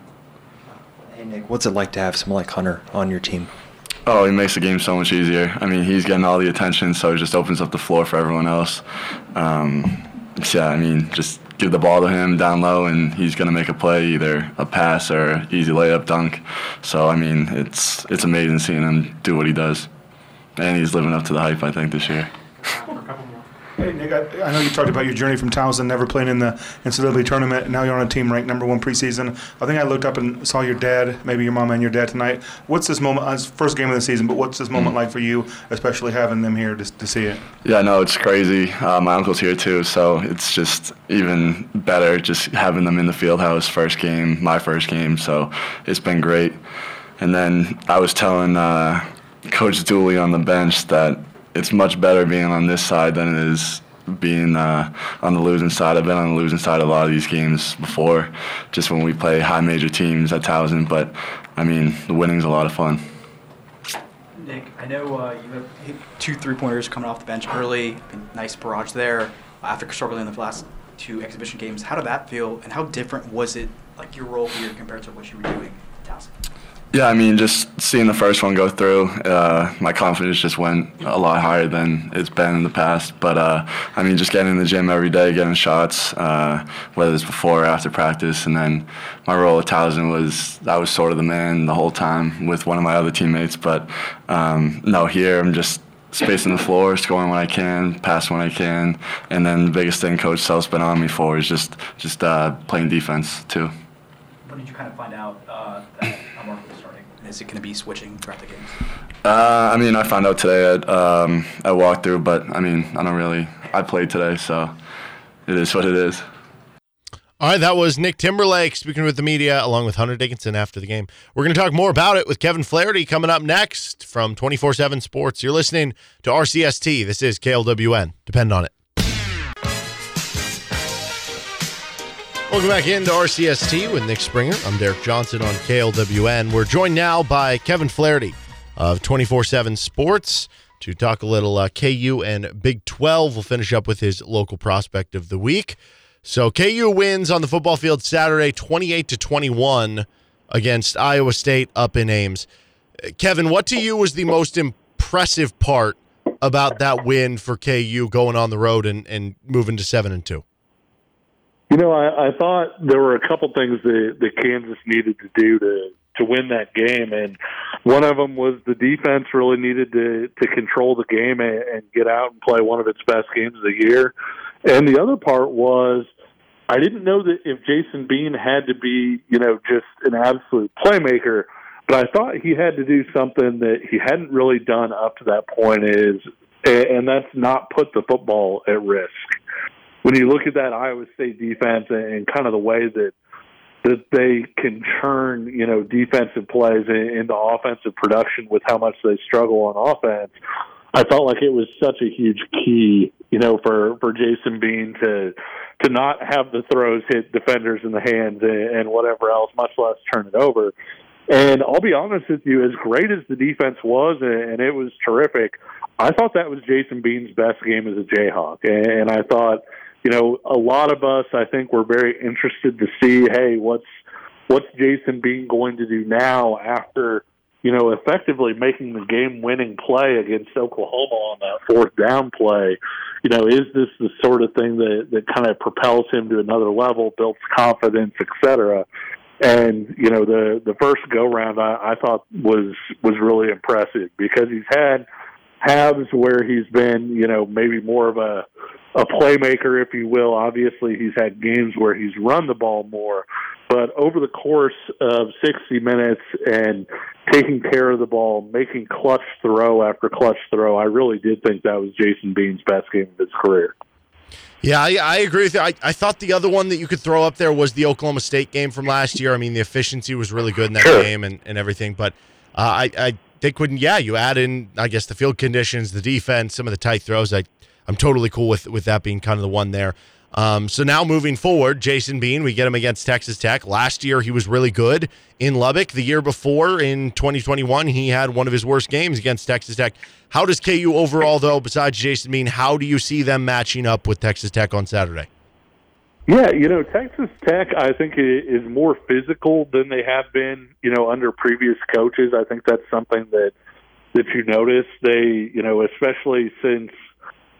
Hey Nick, what's it like to have someone like Hunter on your team? Oh, he makes the game so much easier. I mean, he's getting all the attention, so it just opens up the floor for everyone else. Um, yeah, I mean, just give the ball to him down low, and he's gonna make a play, either a pass or easy layup dunk. So I mean, it's it's amazing seeing him do what he does, and he's living up to the hype. I think this year. Nick, I, know you talked about your journey from Towson, never playing in the NCAA tournament. and Now you're on a team ranked number one preseason. I think I looked up and saw your dad, maybe your mom and your dad tonight. What's this moment? uh, first game of the season, but what's this moment like for you, especially having them here to, to see it? Yeah, no, it's crazy. Uh, my uncle's here too, so it's just even better just having them in the field house first game, my first game. So it's been great. And then I was telling uh, Coach Dooley on the bench that it's much better being on this side than it is being uh, on the losing side. I've been on the losing side a lot of these games before, just when we play high major teams at Towson. But I mean, the winning's a lot of fun. Nick, I know uh, you have hit two three pointers coming off the bench early. Nice barrage there after struggling in the last two exhibition games. How did that feel, and how different was it, like your role here compared to what you were doing at Towson? Yeah, I mean, just seeing the first one go through, uh, my confidence just went a lot higher than it's been in the past. But uh, I mean, just getting in the gym every day, getting shots, uh, whether it's before or after practice, and then my role at Towson was I was sort of the man the whole time with one of my other teammates. But um, no, here I'm just spacing the floor, scoring when I can, passing when I can, and then the biggest thing Coach Self's been on me for is just just uh, playing defense too. When did you kind of find out uh, that Mark was starting? Is it going to be switching throughout the games? Uh, I mean, I found out today at um, at walkthrough, but I mean, I don't really. I played today, so it is what it is. All right, that was Nick Timberlake speaking with the media along with Hunter Dickinson after the game. We're going to talk more about it with Kevin Flaherty coming up next from 24 7 Sports. You're listening to RCST. This is KLWN. Depend on it. Welcome back into RCST with Nick Springer. I'm Derek Johnson on KLWN. We're joined now by Kevin Flaherty of 24 7 Sports to talk a little uh, KU and Big 12. We'll finish up with his local prospect of the week. So KU wins on the football field Saturday 28 to 21 against Iowa State up in Ames. Kevin, what to you was the most impressive part about that win for KU going on the road and, and moving to 7 and 2? You know, I, I thought there were a couple things that, that Kansas needed to do to to win that game, and one of them was the defense really needed to to control the game and, and get out and play one of its best games of the year. And the other part was I didn't know that if Jason Bean had to be, you know, just an absolute playmaker, but I thought he had to do something that he hadn't really done up to that point is and that's not put the football at risk. When you look at that Iowa State defense and kind of the way that that they can turn, you know, defensive plays into offensive production with how much they struggle on offense, I felt like it was such a huge key, you know, for for Jason Bean to to not have the throws hit defenders in the hands and, and whatever else, much less turn it over. And I'll be honest with you, as great as the defense was, and it was terrific, I thought that was Jason Bean's best game as a Jayhawk. And I thought, you know, a lot of us, I think, were very interested to see, hey, what's what's Jason Bean going to do now after, you know, effectively making the game-winning play against Oklahoma on that fourth down play? You know, is this the sort of thing that that kind of propels him to another level, builds confidence, et cetera? and you know the the first go round I, I thought was was really impressive because he's had halves where he's been you know maybe more of a a playmaker if you will obviously he's had games where he's run the ball more but over the course of 60 minutes and taking care of the ball making clutch throw after clutch throw I really did think that was Jason Bean's best game of his career yeah, I, I agree with you. I, I thought the other one that you could throw up there was the Oklahoma State game from last year. I mean, the efficiency was really good in that sure. game and, and everything. But uh, I, I think when, yeah, you add in, I guess, the field conditions, the defense, some of the tight throws, I, I'm totally cool with, with that being kind of the one there. Um, so now moving forward, Jason Bean, we get him against Texas Tech. Last year, he was really good in Lubbock. The year before, in 2021, he had one of his worst games against Texas Tech. How does KU overall, though, besides Jason Bean, how do you see them matching up with Texas Tech on Saturday? Yeah, you know, Texas Tech, I think, is more physical than they have been, you know, under previous coaches. I think that's something that that you notice. They, you know, especially since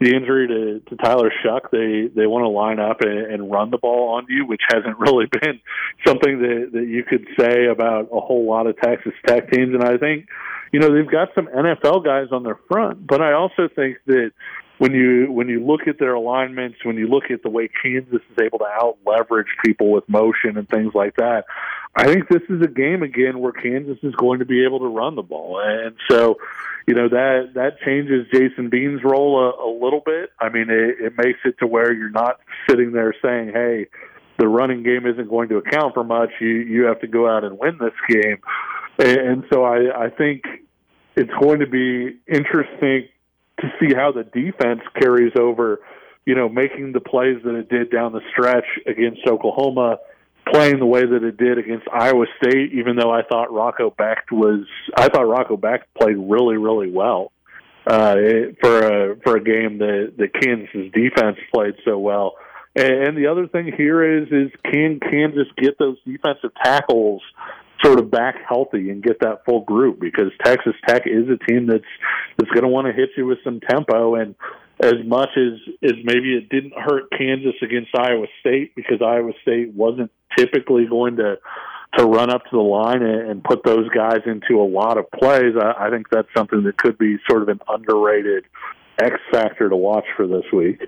the injury to, to Tyler Shough, they they want to line up and, and run the ball on you, which hasn't really been something that that you could say about a whole lot of Texas Tech teams. And I think, you know, they've got some NFL guys on their front, but I also think that when you when you look at their alignments, when you look at the way Kansas is able to out leverage people with motion and things like that, I think this is a game again where Kansas is going to be able to run the ball, and so you know that that changes Jason Bean's role a, a little bit. I mean, it, it makes it to where you're not sitting there saying, "Hey, the running game isn't going to account for much. You you have to go out and win this game," and, and so I I think it's going to be interesting to see how the defense carries over, you know, making the plays that it did down the stretch against Oklahoma, playing the way that it did against Iowa State, even though I thought Rocco Becht was I thought Rocco Becht played really, really well. Uh, for a for a game that that Kansas defense played so well, and, and the other thing here is is can Kansas get those defensive tackles sort of back healthy and get that full group because Texas Tech is a team that's that's going to want to hit you with some tempo and as much as as maybe it didn't hurt Kansas against Iowa State because Iowa State wasn't typically going to to run up to the line and, and put those guys into a lot of plays. I, I think that's something that could be sort of an underrated X factor to watch for this week.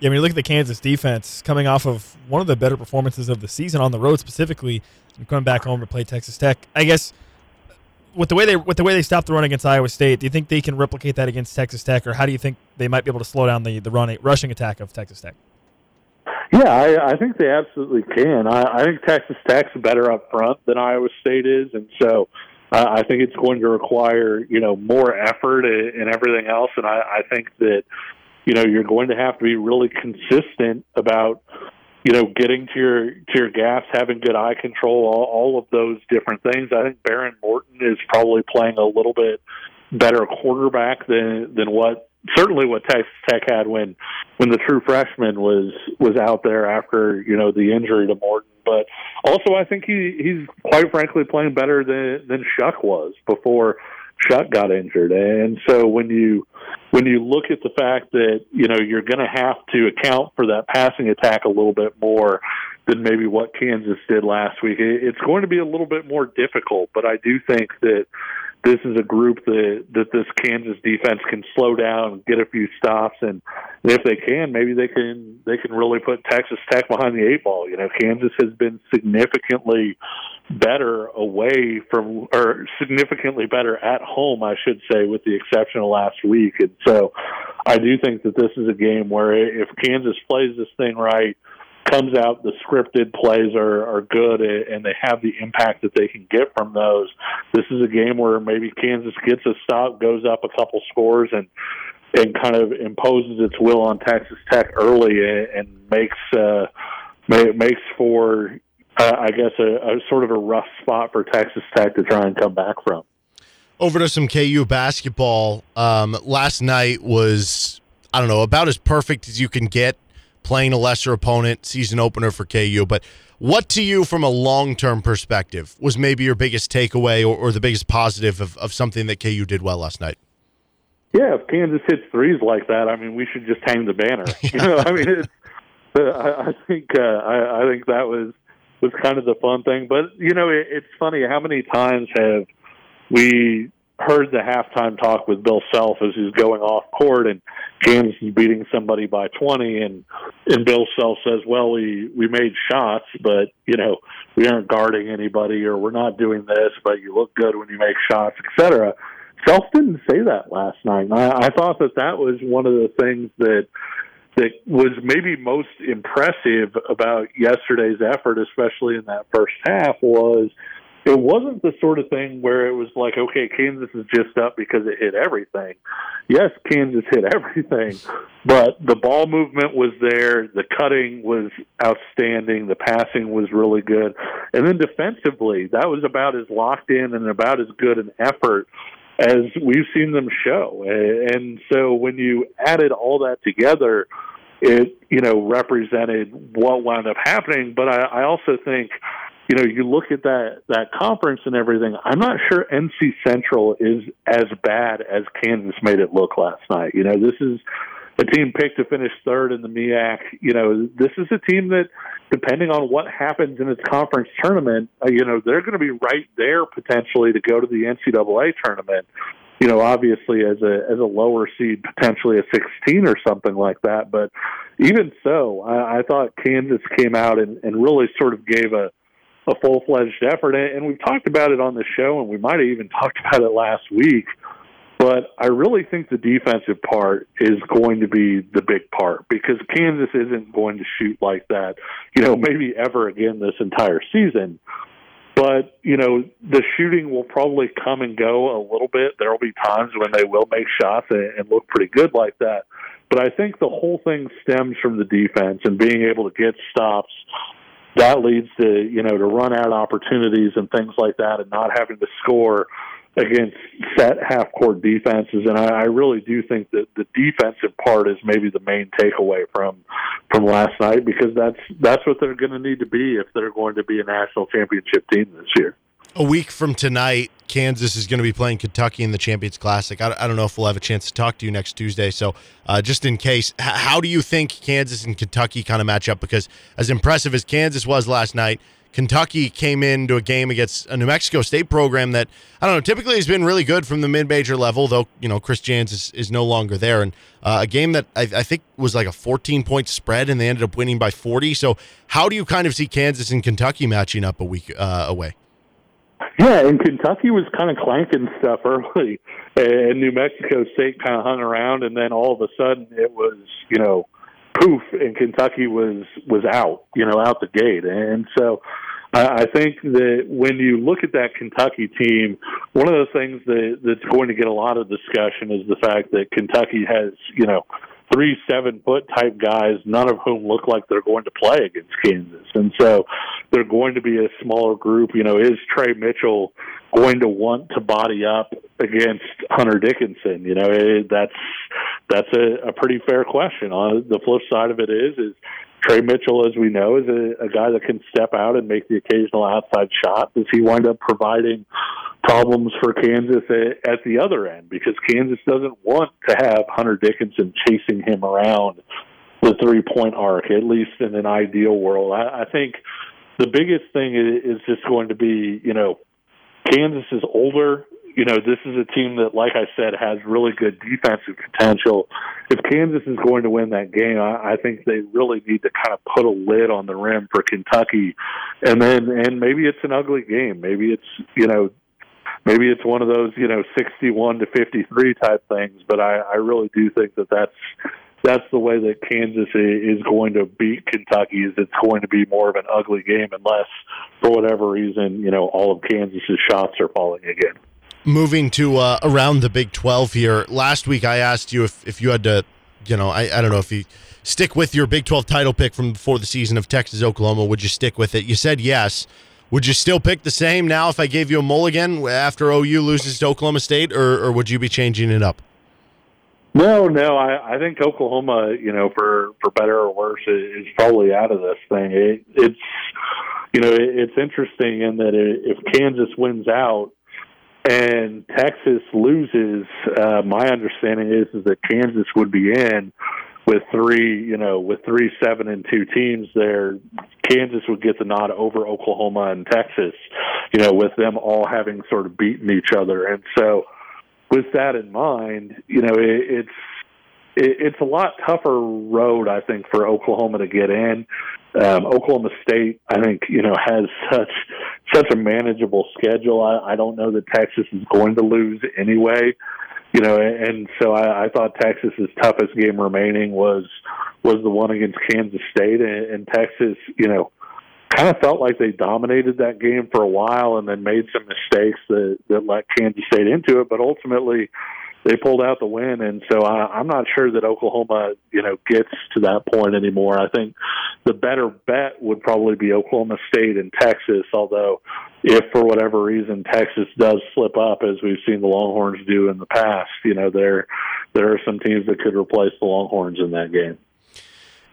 Yeah, I mean, look at the Kansas defense coming off of one of the better performances of the season on the road specifically, and coming back home to play Texas Tech, I guess with the way they with the way they stopped the run against Iowa State, do you think they can replicate that against Texas Tech, or how do you think they might be able to slow down the the run rushing attack of Texas Tech? Yeah, I, I think they absolutely can. I, I think Texas Tech's better up front than Iowa State is, and so uh, I think it's going to require you know more effort and everything else. And I, I think that you know you're going to have to be really consistent about you know getting to your to your gas, having good eye control, all, all of those different things. I think Behren Morton is probably playing a little bit better quarterback than than what certainly what Texas Tech had when when the true freshman was was out there after you know the injury to Morton. But also, I think he he's quite frankly playing better than than Shough was before Shutt got injured, and so when you when you look at the fact that you know you're going to have to account for that passing attack a little bit more than maybe what Kansas did last week, it's going to be a little bit more difficult. But I do think that this is a group that that this Kansas defense can slow down, get a few stops, and if they can, maybe they can they can really put Texas Tech behind the eight ball. You know, Kansas has been significantly better away from, or significantly better at home, I should say, with the exception of last week. And so, I do think that this is a game where if Kansas plays this thing right comes out, the scripted plays are, are good, and they have the impact that they can get from those. This is a game where maybe Kansas gets a stop, goes up a couple scores, and and kind of imposes its will on Texas Tech early, and, and makes uh, makes for uh, I guess a, a sort of a rough spot for Texas Tech to try and come back from. Over to some KU basketball. Um, last night was I don't know about as perfect as you can get playing a lesser opponent, season opener for KU. But what to you, from a long term perspective, was maybe your biggest takeaway or, or the biggest positive of, of something that KU did well last night? Yeah, if Kansas hits threes like that, I mean, we should just hang the banner. You know, I mean, it's, uh, I, I think uh, I, I think that was was kind of the fun thing. But you know, it, it's funny how many times have we heard the halftime talk with Bill Self as he's going off court and Kansas is beating somebody by 20 and and Bill Self says, "Well, we we made shots, but you know, we aren't guarding anybody or we're not doing this, but you look good when you make shots, etc." Self didn't say that last night. I, I thought that that was one of the things that that was maybe most impressive about yesterday's effort, especially in that first half, was it wasn't the sort of thing where it was like, okay, Kansas is just up because it hit everything. Yes, Kansas hit everything, but the ball movement was there, the cutting was outstanding, the passing was really good. And then defensively, that was about as locked in and about as good an effort as we've seen them show. And so when you added all that together, it, you know, represented what wound up happening. But I, I also think you know, you look at that that conference and everything. I'm not sure NC Central is as bad as Kansas made it look last night. You know, this is a team picked to finish third in the MEAC. You know, this is a team that, depending on what happens in its conference tournament, uh, you know, they're going to be right there potentially to go to the NCAA tournament. You know, obviously as a as a lower seed, potentially a 16 or something like that. But even so, I, I thought Kansas came out and, and really sort of gave a a full fledged effort. And we've talked about it on the show, and we might have even talked about it last week. But I really think the defensive part is going to be the big part because Kansas isn't going to shoot like that, you know, maybe ever again this entire season. But, you know, the shooting will probably come and go a little bit. There will be times when they will make shots and, and look pretty good like that. But I think the whole thing stems from the defense and being able to get stops that leads to you know to run out opportunities and things like that, and not having to score against set half court defenses. And I, I really do think that the defensive part is maybe the main takeaway from from last night because that's that's what they're going to need to be if they're going to be a national championship team this year a week from tonight, Kansas is going to be playing Kentucky in the Champions Classic. I, don't know if we'll have a chance to talk to you next Tuesday. So, uh, just in case, how do you think Kansas and Kentucky kind of match up? Because as impressive as Kansas was last night, Kentucky came into a game against a New Mexico State program that I don't know typically has been really good from the mid-major level, though you know Chris Jans is, is no longer there, and uh, a game that I, I, think was like a 14-point spread, and they ended up winning by 40. So, how do you kind of see Kansas and Kentucky matching up a week uh, away? Yeah, and Kentucky was kind of clanking stuff early, and New Mexico State kind of hung around, and then all of a sudden it was, you know, poof, and Kentucky was was out, you know, out the gate, and so. I think that when you look at that Kentucky team, one of the things that that's going to get a lot of discussion is the fact that Kentucky has, you know, three seven foot type guys, none of whom look like they're going to play against Kansas. And so they're going to be a smaller group. You know, is Tre Mitchell going to want to body up against Hunter Dickinson? You know, it, that's that's a, a pretty fair question. On the flip side of it is is Tre Mitchell, as we know, is a, a guy that can step out and make the occasional outside shot. Does he wind up providing problems for Kansas at, at the other end because Kansas doesn't want to have Hunter Dickinson chasing him around the three point arc, at least in an ideal world. I, I think the biggest thing is, is just going to be, you know, Kansas is older. You know, this is a team that, like I said, has really good defensive potential. If Kansas is going to win that game, I, I think they really need to kind of put a lid on the rim for Kentucky, and then and maybe it's an ugly game. Maybe it's you know maybe it's one of those you know 61 to 53 type things but i i really do think that that's that's the way that kansas is going to beat kentucky is it's going to be more of an ugly game unless for whatever reason you know all of kansas's shots are falling again. Moving to uh, around the big 12 here last week i asked you if, if you had to you know I, I don't know if you stick with your big 12 title pick from before the season of texas oklahoma would you stick with it? You said yes would you still pick the same now if I gave you a mulligan after OU loses to Oklahoma State, or, or would you be changing it up? No, no. I, I think Oklahoma, you know, for for better or worse, is probably out of this thing. It, it's, you know, it, it's interesting in that it, if Kansas wins out and Texas loses, uh, my understanding is is that Kansas would be in with three, you know, with three, seven, and two teams there, Kansas would get the nod over Oklahoma and Texas, you know, with them all having sort of beaten each other. And so, with that in mind, you know, it, it's it, it's a lot tougher road, I think, for Oklahoma to get in. Um, Oklahoma State, I think, you know, has such such a manageable schedule. I, I don't know that Texas is going to lose anyway you know, and so I, I thought Texas's toughest game remaining was was the one against Kansas State, and, and Texas, you know, kind of felt like they dominated that game for a while, and then made some mistakes that that let Kansas State into it, but ultimately they pulled out the win, and so I, I'm not sure that Oklahoma, you know, gets to that point anymore. I think the better bet would probably be Oklahoma State and Texas. Although, if for whatever reason Texas does slip up, as we've seen the Longhorns do in the past, you know, there there are some teams that could replace the Longhorns in that game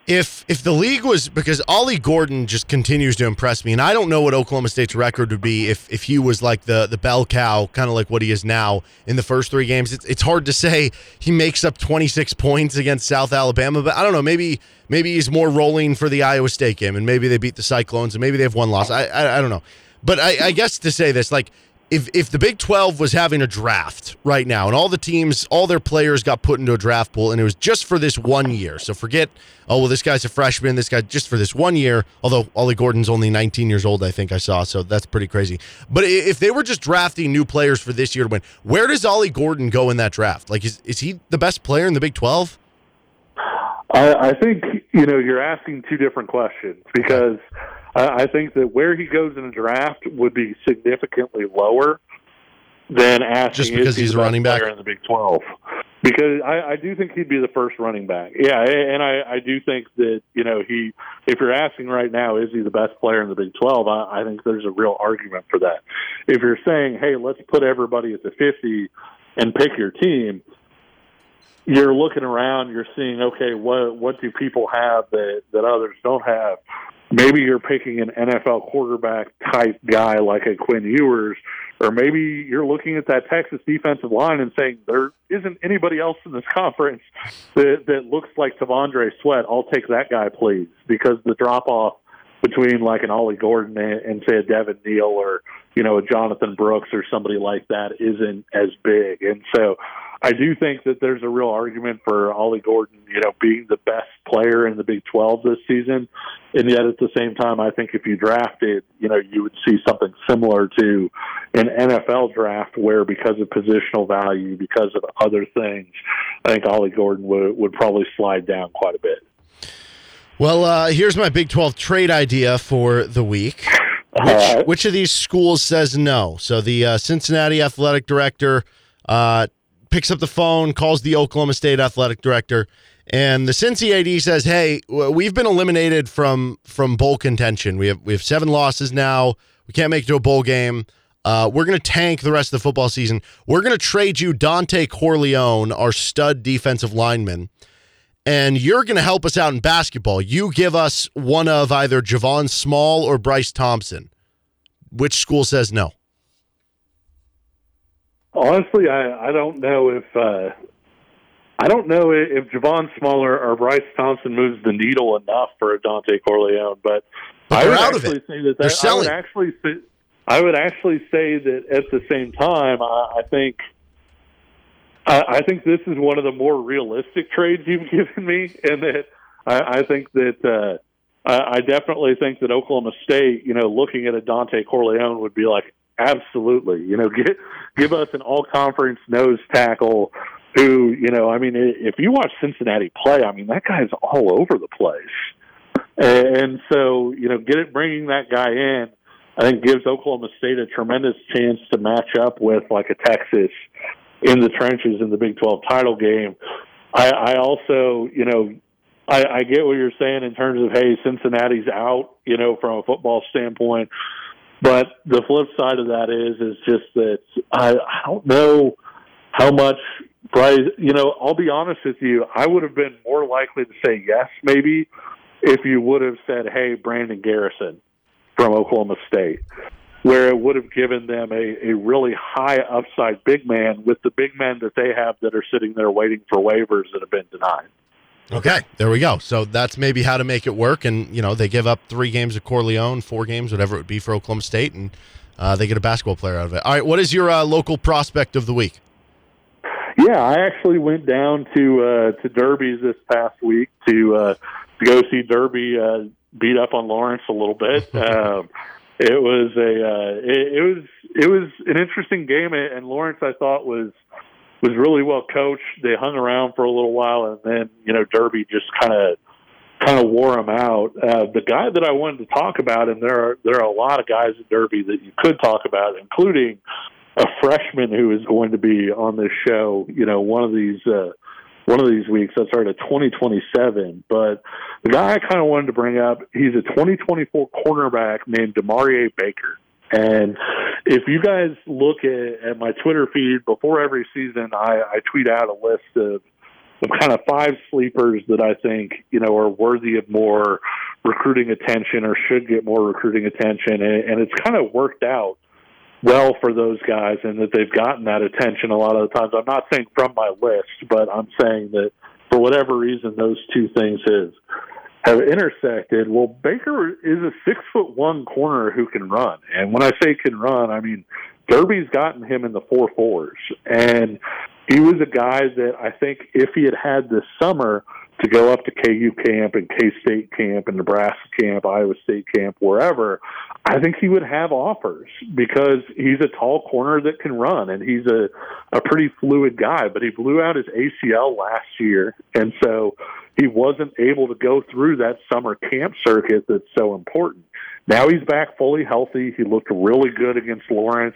if if the league was because Ollie Gordon just continues to impress me, and I don't know what Oklahoma State's record would be if if he was like the the bell cow, kind of like what he is now in the first three games. It's it's hard to say he makes up 26 points against South Alabama, but I don't know. Maybe maybe he's more rolling for the Iowa State game, and maybe they beat the Cyclones, and maybe they have one loss. I I, I don't know, but I, I guess to say this like if if the Big 12 was having a draft right now and all the teams, all their players got put into a draft pool and it was just for this one year. So forget, oh well, this guy's a freshman, this guy just for this one year. Although Ollie Gordon's only 19 years old, I think I saw, so that's pretty crazy. But if they were just drafting new players for this year to win, where does Ollie Gordon go in that draft? Like, is is he the best player in the Big 12? I, I think you know you're asking two different questions because. I think that where he goes in the draft would be significantly lower than asking just because he's a running back in the Big Twelve. Because I, I do think he'd be the first running back. Yeah, and I, I do think that you know he. If you're asking right now, is he the best player in the Big Twelve? I, I think there's a real argument for that. If you're saying, hey, let's put everybody at the 50 and pick your team, you're looking around, you're seeing, okay, what what do people have that that others don't have? Maybe you're picking an NFL quarterback type guy like a Quinn Ewers, or maybe you're looking at that Texas defensive line and saying there isn't anybody else in this conference that, that looks like T'Vondre Sweat. I'll take that guy, please, because the drop off between like an Ollie Gordon and, and say a Devin Neal or you know a Jonathan Brooks or somebody like that isn't as big, and so I do think that there's a real argument for Ollie Gordon, you know, being the best player in the Big 12 this season. And yet at the same time, I think if you drafted, you know, you would see something similar to an NFL draft where because of positional value, because of other things, I think Ollie Gordon would, would probably slide down quite a bit. Well, uh, here's my Big 12 trade idea for the week. Which, right. which of these schools says no? So the uh, Cincinnati athletic director uh, picks up the phone, calls the Oklahoma State athletic director, and the Cincy AD says, "Hey, we've been eliminated from from bowl contention. We have we have seven losses now. We can't make it to a bowl game. Uh, we're going to tank the rest of the football season. We're going to trade you Dontay Corleone, our stud defensive lineman." and you're going to help us out in basketball. You give us one of either Javon Small or Bryce Thompson. Which school says no? Honestly, I, I don't know if uh, I don't know if Javon Smaller or Bryce Thompson moves the needle enough for a Dontay Corleone, but, But I would out actually say that, that I would actually say, I would actually say that at the same time, I, I think I, I think this is one of the more realistic trades you've given me, and that I, I think that uh, I, I definitely think that Oklahoma State, you know, looking at a Dontay Corleone would be like, absolutely, you know, get, give us an all-conference nose tackle. Who, you know, I mean, if you watch Cincinnati play, I mean, that guy's all over the place. And so, you know, get it, bringing that guy in, I think gives Oklahoma State a tremendous chance to match up with like a Texas in the trenches in the Big 12 title game. I, I also, you know, I, I get what you're saying in terms of, hey, Cincinnati's out, you know, from a football standpoint. But the flip side of that is, is just that I, I don't know how much price. you know, I'll be honest with you, I would have been more likely to say yes, maybe, if you would have said, hey, Brandon Garrison from Oklahoma State, where it would have given them a, a really high upside big man with the big men that they have that are sitting there waiting for waivers that have been denied. Okay, there we go. So that's maybe how to make it work. And, you know, they give up three games of Corleone, four games, whatever it would be for Oklahoma State, and uh, they get a basketball player out of it. All right, what is your uh, local prospect of the week? Yeah, I actually went down to uh, to Derby's this past week to uh, to go see Derby uh, beat up on Lawrence a little bit. um, it was a uh, it, it was it was an interesting game, and Lawrence I thought was was really well coached. They hung around for a little while, and then you know Derby just kind of kind of wore him out. Uh, the guy that I wanted to talk about, and there are there are a lot of guys at Derby that you could talk about, including a freshman who is going to be on this show. You know, one of these uh, one of these weeks. That's right, at 2027. But the guy I kind of wanted to bring up, he's a 2024 cornerback named Demarie Baker. And if you guys look at, at my Twitter feed before every season, I, I tweet out a list of kind of five sleepers that I think you know are worthy of more recruiting attention or should get more recruiting attention, and, and it's kind of worked out well for those guys, and that they've gotten that attention a lot of the times. I'm not saying from my list, but I'm saying that for whatever reason, those two things have have intersected. Well, Baker is a six foot one corner who can run, and when I say can run, I mean Derby's gotten him in the four fours, and he was a guy that I think if he had had this summer to go up to KU camp and K State camp and Nebraska camp, Iowa State camp, wherever, I think he would have offers because he's a tall corner that can run and he's a, a pretty fluid guy. But he blew out his ACL last year, and so he wasn't able to go through that summer camp circuit that's so important. Now he's back fully healthy. He looked really good against Lawrence.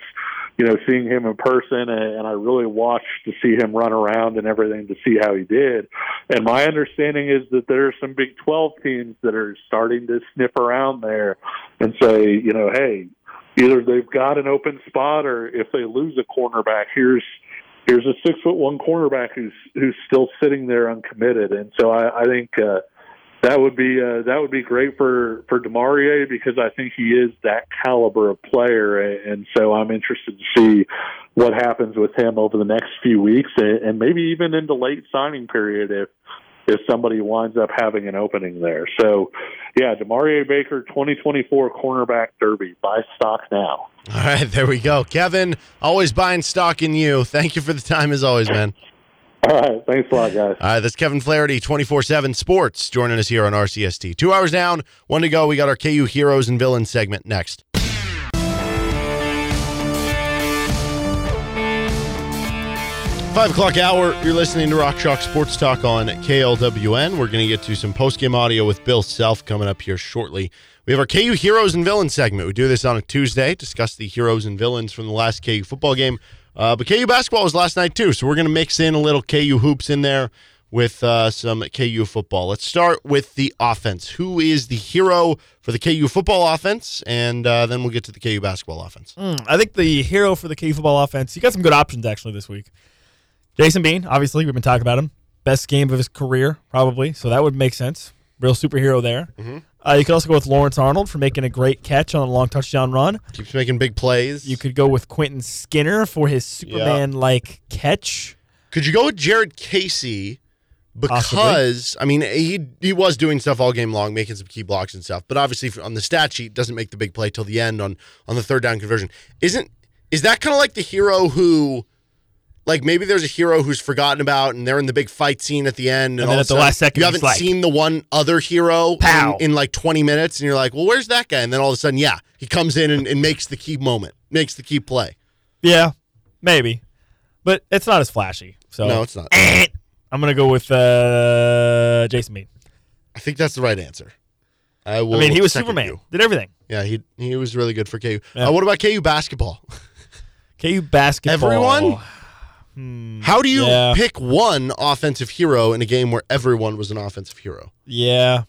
You know, seeing him in person, and and I really watched to see him run around and everything to see how he did. And my understanding is that there are some Big 12 teams that are starting to sniff around there and say, you know, hey, either they've got an open spot, or if they lose a cornerback, here's here's a six foot one cornerback who's who's still sitting there uncommitted. And so I, I think. uh that would be uh, that would be great for for Demarie because I think he is that caliber of player, and so I'm interested to see what happens with him over the next few weeks, and maybe even into late signing period if if somebody winds up having an opening there. So, yeah, Demarie Baker, 2024 cornerback derby. Buy stock now. All right, there we go. Kevin, always buying stock in you. Thank you for the time as always, man. All right, thanks a lot, guys. All right, that's Kevin Flaherty, 24 7 Sports, joining us here on RCST. Two hours down, one to go. We got our KU Heroes and Villains segment next. Five o'clock hour, you're listening to Rock Chalk Sports Talk on KLWN. We're going to get to some post-game audio with Bill Self coming up here shortly. We have our KU Heroes and Villains segment. We do this on a Tuesday, discuss the heroes and villains from the last KU football game. Uh, but KU basketball was last night too, so we're going to mix in a little KU hoops in there with uh, some KU football. Let's start with the offense. Who is the hero for the KU football offense? And uh, then we'll get to the KU basketball offense. Mm, I think the hero for the KU football offense, you got some good options actually this week. Jason Bean, obviously, we've been talking about him. Best game of his career, probably. So that would make sense. Real superhero there. Mm-hmm. Uh, you could also go with Lawrence Arnold for making a great catch on a long touchdown run. Keeps making big plays. You could go with Quentin Skinner for his Superman-like catch. Could you go with Jared Casey? Because I mean, he he was doing stuff all game long, making some key blocks and stuff. But obviously, on the stat sheet, doesn't make the big play till the end on on the third down conversion. Isn't is that kind of like the hero who, like maybe there's a hero who's forgotten about, and they're in the big fight scene at the end, and, And then at the last second, you haven't like, seen the one other hero in, in like 20 minutes, and you're like, well, where's that guy? And then all of a sudden, yeah, he comes in and, and makes the key moment, makes the key play. Yeah, maybe, but it's not as flashy. So No, it's not. I'm gonna go with uh, Jason Bean. I think that's the right answer. I will. I mean, he was Superman. you. Did everything. Yeah, he he was really good for KU. Yeah. Uh, what about KU basketball? KU basketball. Everyone? Hmm, How do you yeah. pick one offensive hero in a game where everyone was an offensive hero? Yeah,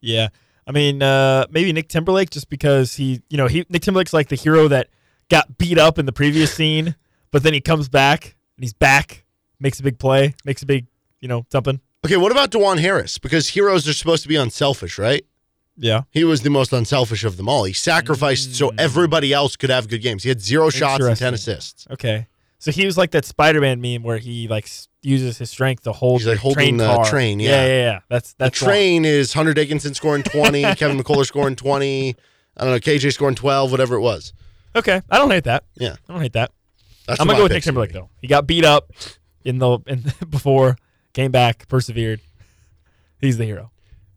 yeah. I mean, uh, maybe Nick Timberlake, just because he, you know, he Nick Timberlake's like the hero that got beat up in the previous scene, but then he comes back and he's back, makes a big play, makes a big, you know, something. Okay, what about Dajuan Harris? Because heroes are supposed to be unselfish, right? Yeah. He was the most unselfish of them all. He sacrificed so everybody else could have good games. He had zero shots and 10 assists. Okay. So he was like that Spider-Man meme where he like uses his strength to hold He's like the holding train the car. train, yeah, yeah. yeah, yeah. That's that's the train is Hunter Dickinson scoring 20, Kevin McCullar scoring 20, I don't know, KJ scoring 12, whatever it was. Okay, I don't hate that. Yeah. I don't hate that. That's I'm gonna go with Nick Timberlake though. He got beat up in the in before, came back, persevered. He's the hero.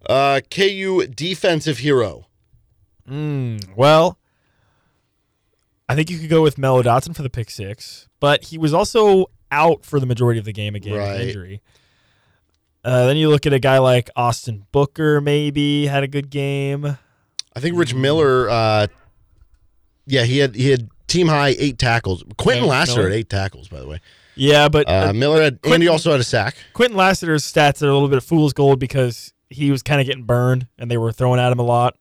Uh, KU defensive hero. Mm, well, I think you could go with Mello Dotson for the pick six, but he was also out for the majority of the game again Right. injury. Uh, then you look at a guy like Austin Booker, maybe had a good game. I think Rich Miller. Uh, yeah, he had he had team high eight tackles. Quentin Lassiter Miller. had eight tackles, by the way. Yeah, but Uh, Miller had Quentin- Andy also had a sack. Quentin Lassiter's stats are a little bit of fool's gold because he was kind of getting burned and they were throwing at him a lot,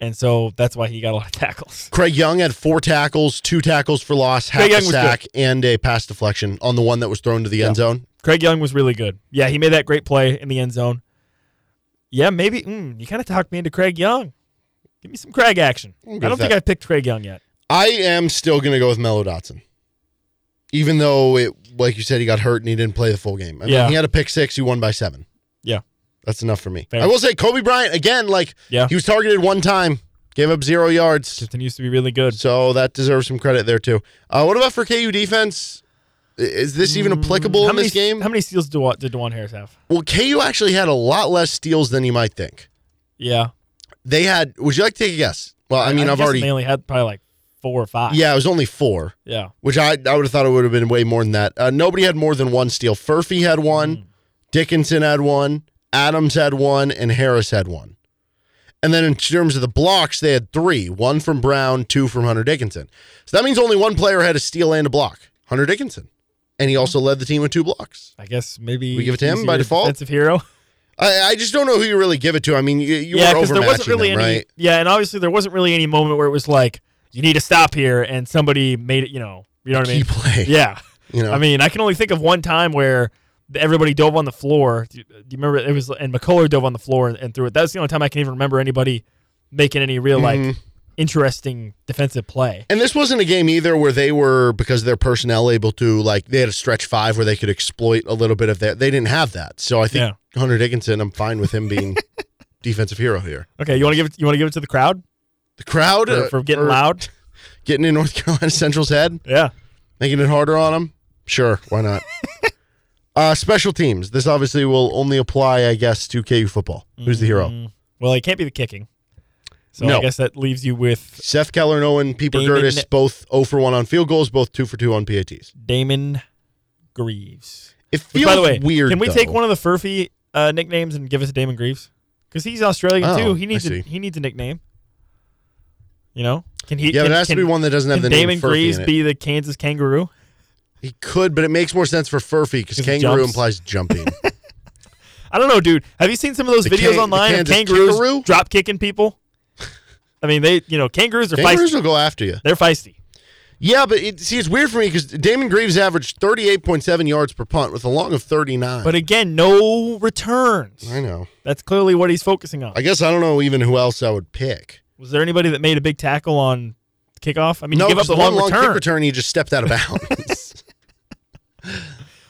and so that's why he got a lot of tackles. Craig Young had four tackles, two tackles for loss, half Craig a Young sack, and a pass deflection on the one that was thrown to the end zone. Craig Young was really good. Yeah, he made that great play in the end zone. Yeah, maybe mm, you kind of talked me into Craig Young. Give me some Craig action. I don't think. I picked Craig Young yet. I am still going to go with Mello Dotson. Even though it, like you said, he got hurt and he didn't play the full game. I mean, Yeah. he had a pick six. He won by seven. Yeah. That's enough for me. Fair. I will say, Cobee Bryant again. Like, Yeah. he was targeted one time, gave up zero yards. Continues to be really good. So that deserves some credit there too. Uh, what about for KU defense? Is this even applicable Mm, in many, this game? How many steals did Dajuan, did Dajuan Harris have? Well, KU actually had a lot less steals than you might think. Yeah. They had. Would you like to take a guess? Well, I mean, I'm I've already. They only had probably like four or five. Yeah, it was only four. Yeah. Which I I would have thought it would have been way more than that. Uh, nobody had more than one steal. Furphy had one, Mm. Dickinson had one, Adams had one, and Harris had one. And then in terms of the blocks, they had three: one from Brown, two from Hunter Dickinson. So that means only one player had a steal and a block. Hunter Dickinson, and he also led the team with two blocks. I guess maybe We give it to him by default? Defensive hero. I, I just don't know who you really give it to. I mean, you, you yeah, were because there wasn't really them, any. right? Yeah, and obviously there wasn't really any moment where it was like you need to stop here, and somebody made it. You know, you know what I mean? play. Yeah. You know? I mean, I can only think of one time where everybody dove on the floor. Do you, do you remember? It was and McCullar dove on the floor and, and threw it. That's the only time I can even remember anybody making any real Mhm. like interesting defensive play. And this wasn't a game either where they were because of their personnel able to like they had a stretch five where they could exploit a little bit of that. They didn't have that, so I think Hunter Dickinson. I'm fine with him being defensive hero here. Okay, you want to give it? You want to give it to the crowd? The crowd For- uh, for getting loud? getting in North Carolina Central's head. Yeah, making it harder on them. Sure, why not? uh, special teams. This obviously will only apply, I guess, to KU football. Who's the hero? Mm, Well, it can't be the kicking. So No. I guess that leaves you with Seth Keller and Owen Pieper Damon- Curtis, both 0 for 1 on field goals, both 2 for 2 on PATs. Damon Greaves. It Which, feels by the way, weird. Can we take one of the Furphy uh, nicknames and give us Damon Greaves? Because he's Australian Oh, too. He needs a, he needs a nickname. You know? Can he? Yeah, but can, it has to be one that doesn't have can the name Damon Greaves be the Kansas Kangaroo? He could, but it makes more sense for Furphy because kangaroo jumps. implies jumping. I don't know, dude. Have you seen some of those The videos can- online of kangaroos kangaroo? drop kicking people? I mean, they you know kangaroos are kangaroos feisty. will go after you. They're feisty. Yeah, but it, see, it's weird for me because Damon Greaves averaged 38.7 yards per punt with a long of 39. But again, no returns. I know. That's clearly what he's focusing on. I guess I don't know even who else I would pick. Was there anybody that made a big tackle on kickoff? I mean, no, you give up the one long, long return. kick return, he just stepped out of bounds.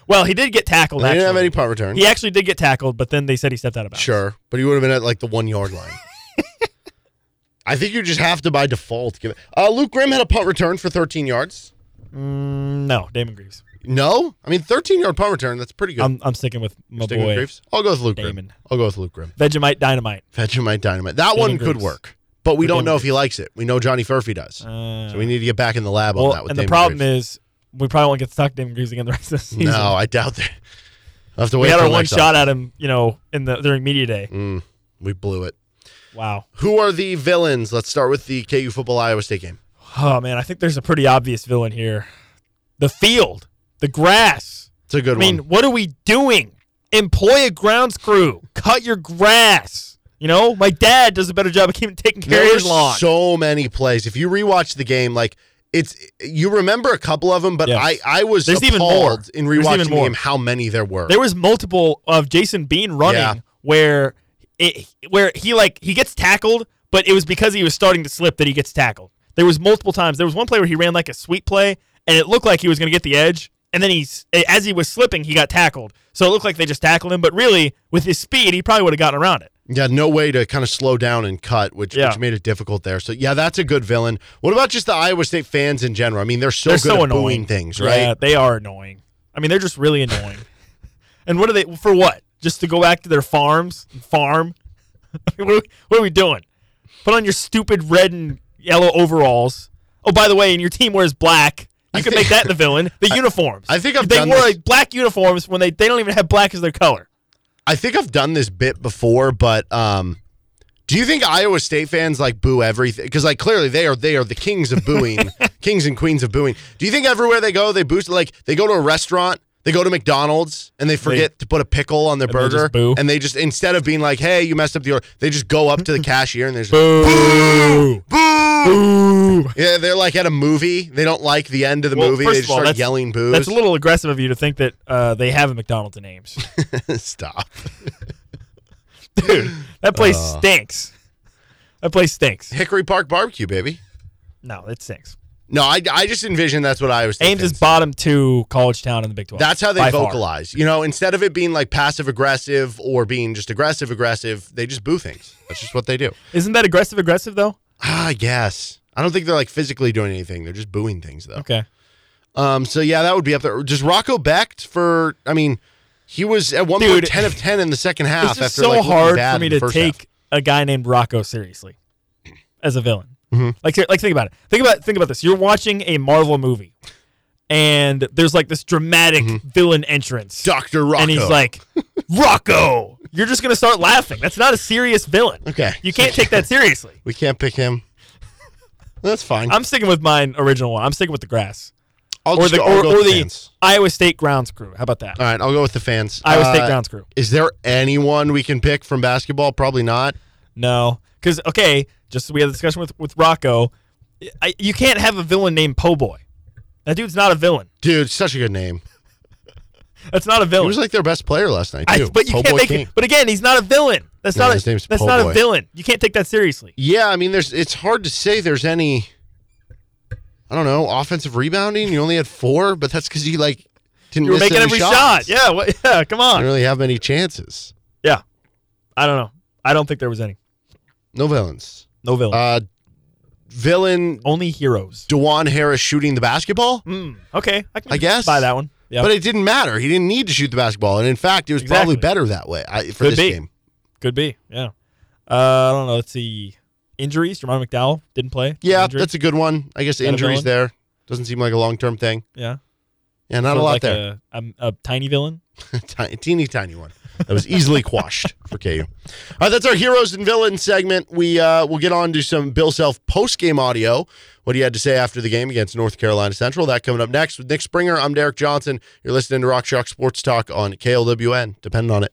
Well, he did get tackled. They didn't have any punt return. He actually did get tackled, but then they said he stepped out of bounds. Sure, but he would have been at like the one yard line. I think you just have to by default give it. Uh, Luke Grimm had a punt return for 13 yards. Mm, no, Damon Greaves. No, I mean 13 yard punt return. That's pretty good. I'm, I'm sticking with my Sticking with boy Greaves? I'll go with Luke Damon. Grimm. I'll go with Luke Grimm. Vegemite Dynamite. Vegemite Dynamite. That Damon one could Greaves. work, but we For don't Damon know if he likes it. We know Johnny Furphy does, Uh, so we need to get back in the lab well, on that. With and the problem Greaves. is we probably won't get stuck Damon Greaves again the rest of the season. no, I doubt that. I'll have to we had our one shot at him, you know, in the during media day. Mm, we blew it. Wow. Who are the villains? Let's start with the KU football Iowa State game. Oh man, I think there's a pretty obvious villain here. The field, the grass. It's a good one. I mean, what are we doing? Employ a grounds crew. Cut your grass. You know, my dad does a better job of keeping taking care There of his lawn. so many plays. If you rewatch the game, like it's you remember a couple of them, but Yes. I I was There's even more. appalled in rewatching more. game how many there were. There was multiple of Jason Bean running Yeah. where it where he like he gets tackled, but it was because he was starting to slip that he gets tackled. There was multiple times. There was one play where he ran like a sweep play, and it looked like he was going to get the edge, and then he's as he was slipping, he got tackled. So it looked like they just tackled him, but really with his speed, he probably would have gotten around it. Yeah, no way to kind of slow down and cut, which, Yeah. which made it difficult there. So yeah, that's a good villain. What about just the Iowa State fans in general? I mean, they're so they're good so at annoying booing things, right? Yeah, they are annoying. I mean, they're just really annoying. and what are they for? What? Just to go back to their farms and farm? what, are we, what are we doing? Put on your stupid red and yellow overalls. Oh, by the way, and your team wears black. You can make that the villain. The uniforms. I think I've they done wore this- like black uniforms when they they don't even have black as their color. I think I've done this bit before, but um, do you think Iowa State fans like boo everything? Because like clearly they are they are the kings of booing, kings and queens of booing. Do you think everywhere they go they boost like they go to a restaurant, they go to McDonald's and they forget to put a pickle on their And they burger, boo? and they just instead of being like, "Hey, you messed up the order," they just go up to the cashier and they're just Boo! boo, yeah. They're like at a movie. They don't like the end of the Well, movie. first They of just all, start yelling boo. That's a little aggressive of you to think that uh, they have a McDonald's in Ames. Stop. Dude, that place Uh. stinks. That place stinks. Hickory Park Barbecue, baby. No, it stinks. No, I, I just envision that's what Iowa State Ames is bottom two college town in the Big 12. That's how they by far. vocalize. You know, instead of it being like passive aggressive or being just aggressive aggressive, they just boo things. That's just what they do. Isn't that aggressive aggressive though? Ah, I guess. I don't think they're like physically doing anything. They're just booing things though. Okay. Um. So yeah, that would be up there. Just Rocco Becht for. I mean, he was at one Dude, point ten of ten in the second half. It's just after so like, hard for me to first half. take a guy named Rocco seriously as a villain. Mhm. Like, like think about it. Think about think about this. You're watching a Marvel movie, and there's like this dramatic villain entrance, Doctor Mm-hmm. Rocco, and he's like, Rocco. You're just gonna start laughing. That's not a serious villain. Okay. You can't take that seriously. We can't pick him. That's fine. I'm sticking with mine original one. I'm sticking with the grass. I'll or the, go- or, or the. Iowa State grounds crew. How about that? All right, I'll go with the fans. Iowa State Uh, grounds crew. Is there anyone we can pick from basketball? Probably not. No, because okay, just we had a discussion with with Rocco. I, you can't have a villain named Po'Boigh. That dude's not a villain. Dude, such a good name. That's not a villain. He was like their best player last night I- too. but you can't make King. it. But again, he's not a villain. That's No, not. his A, name's that's not Boy. a villain. You can't take that seriously. Yeah, I mean, there's. It's hard to say there's any. I don't know offensive rebounding. You only had four, but that's because you like didn't You were making any every shots. shot. Yeah. What, yeah. Come on. Didn't really have many chances. Yeah. I don't know. I don't think there was any. No villains. No villain. Uh, villain Only heroes. Dajuan Harris shooting the basketball. Mm, okay. I, can I guess buy that one. Yeah. But it didn't matter. He didn't need to shoot the basketball, and in fact, it was probably better that way I, for Could this be. game. Could be. Yeah. Uh, I don't know. Let's see. Injuries. Jamari McDowell didn't play. Yeah, Injured. that's a good one. I guess Is that a injuries there doesn't seem like a long term thing. Yeah. Yeah, not a lot like there. A, a, a tiny villain. tiny, teeny tiny one that was easily quashed for KU. All right, that's our heroes and villains segment. We uh, we'll get on to some Bill Self post game audio. What he had to say after the game against North Carolina Central. That coming up next with Nick Springer. I'm Derek Johnson. You're listening to Rock Chalk Sports Talk on KLWN. Depend on it.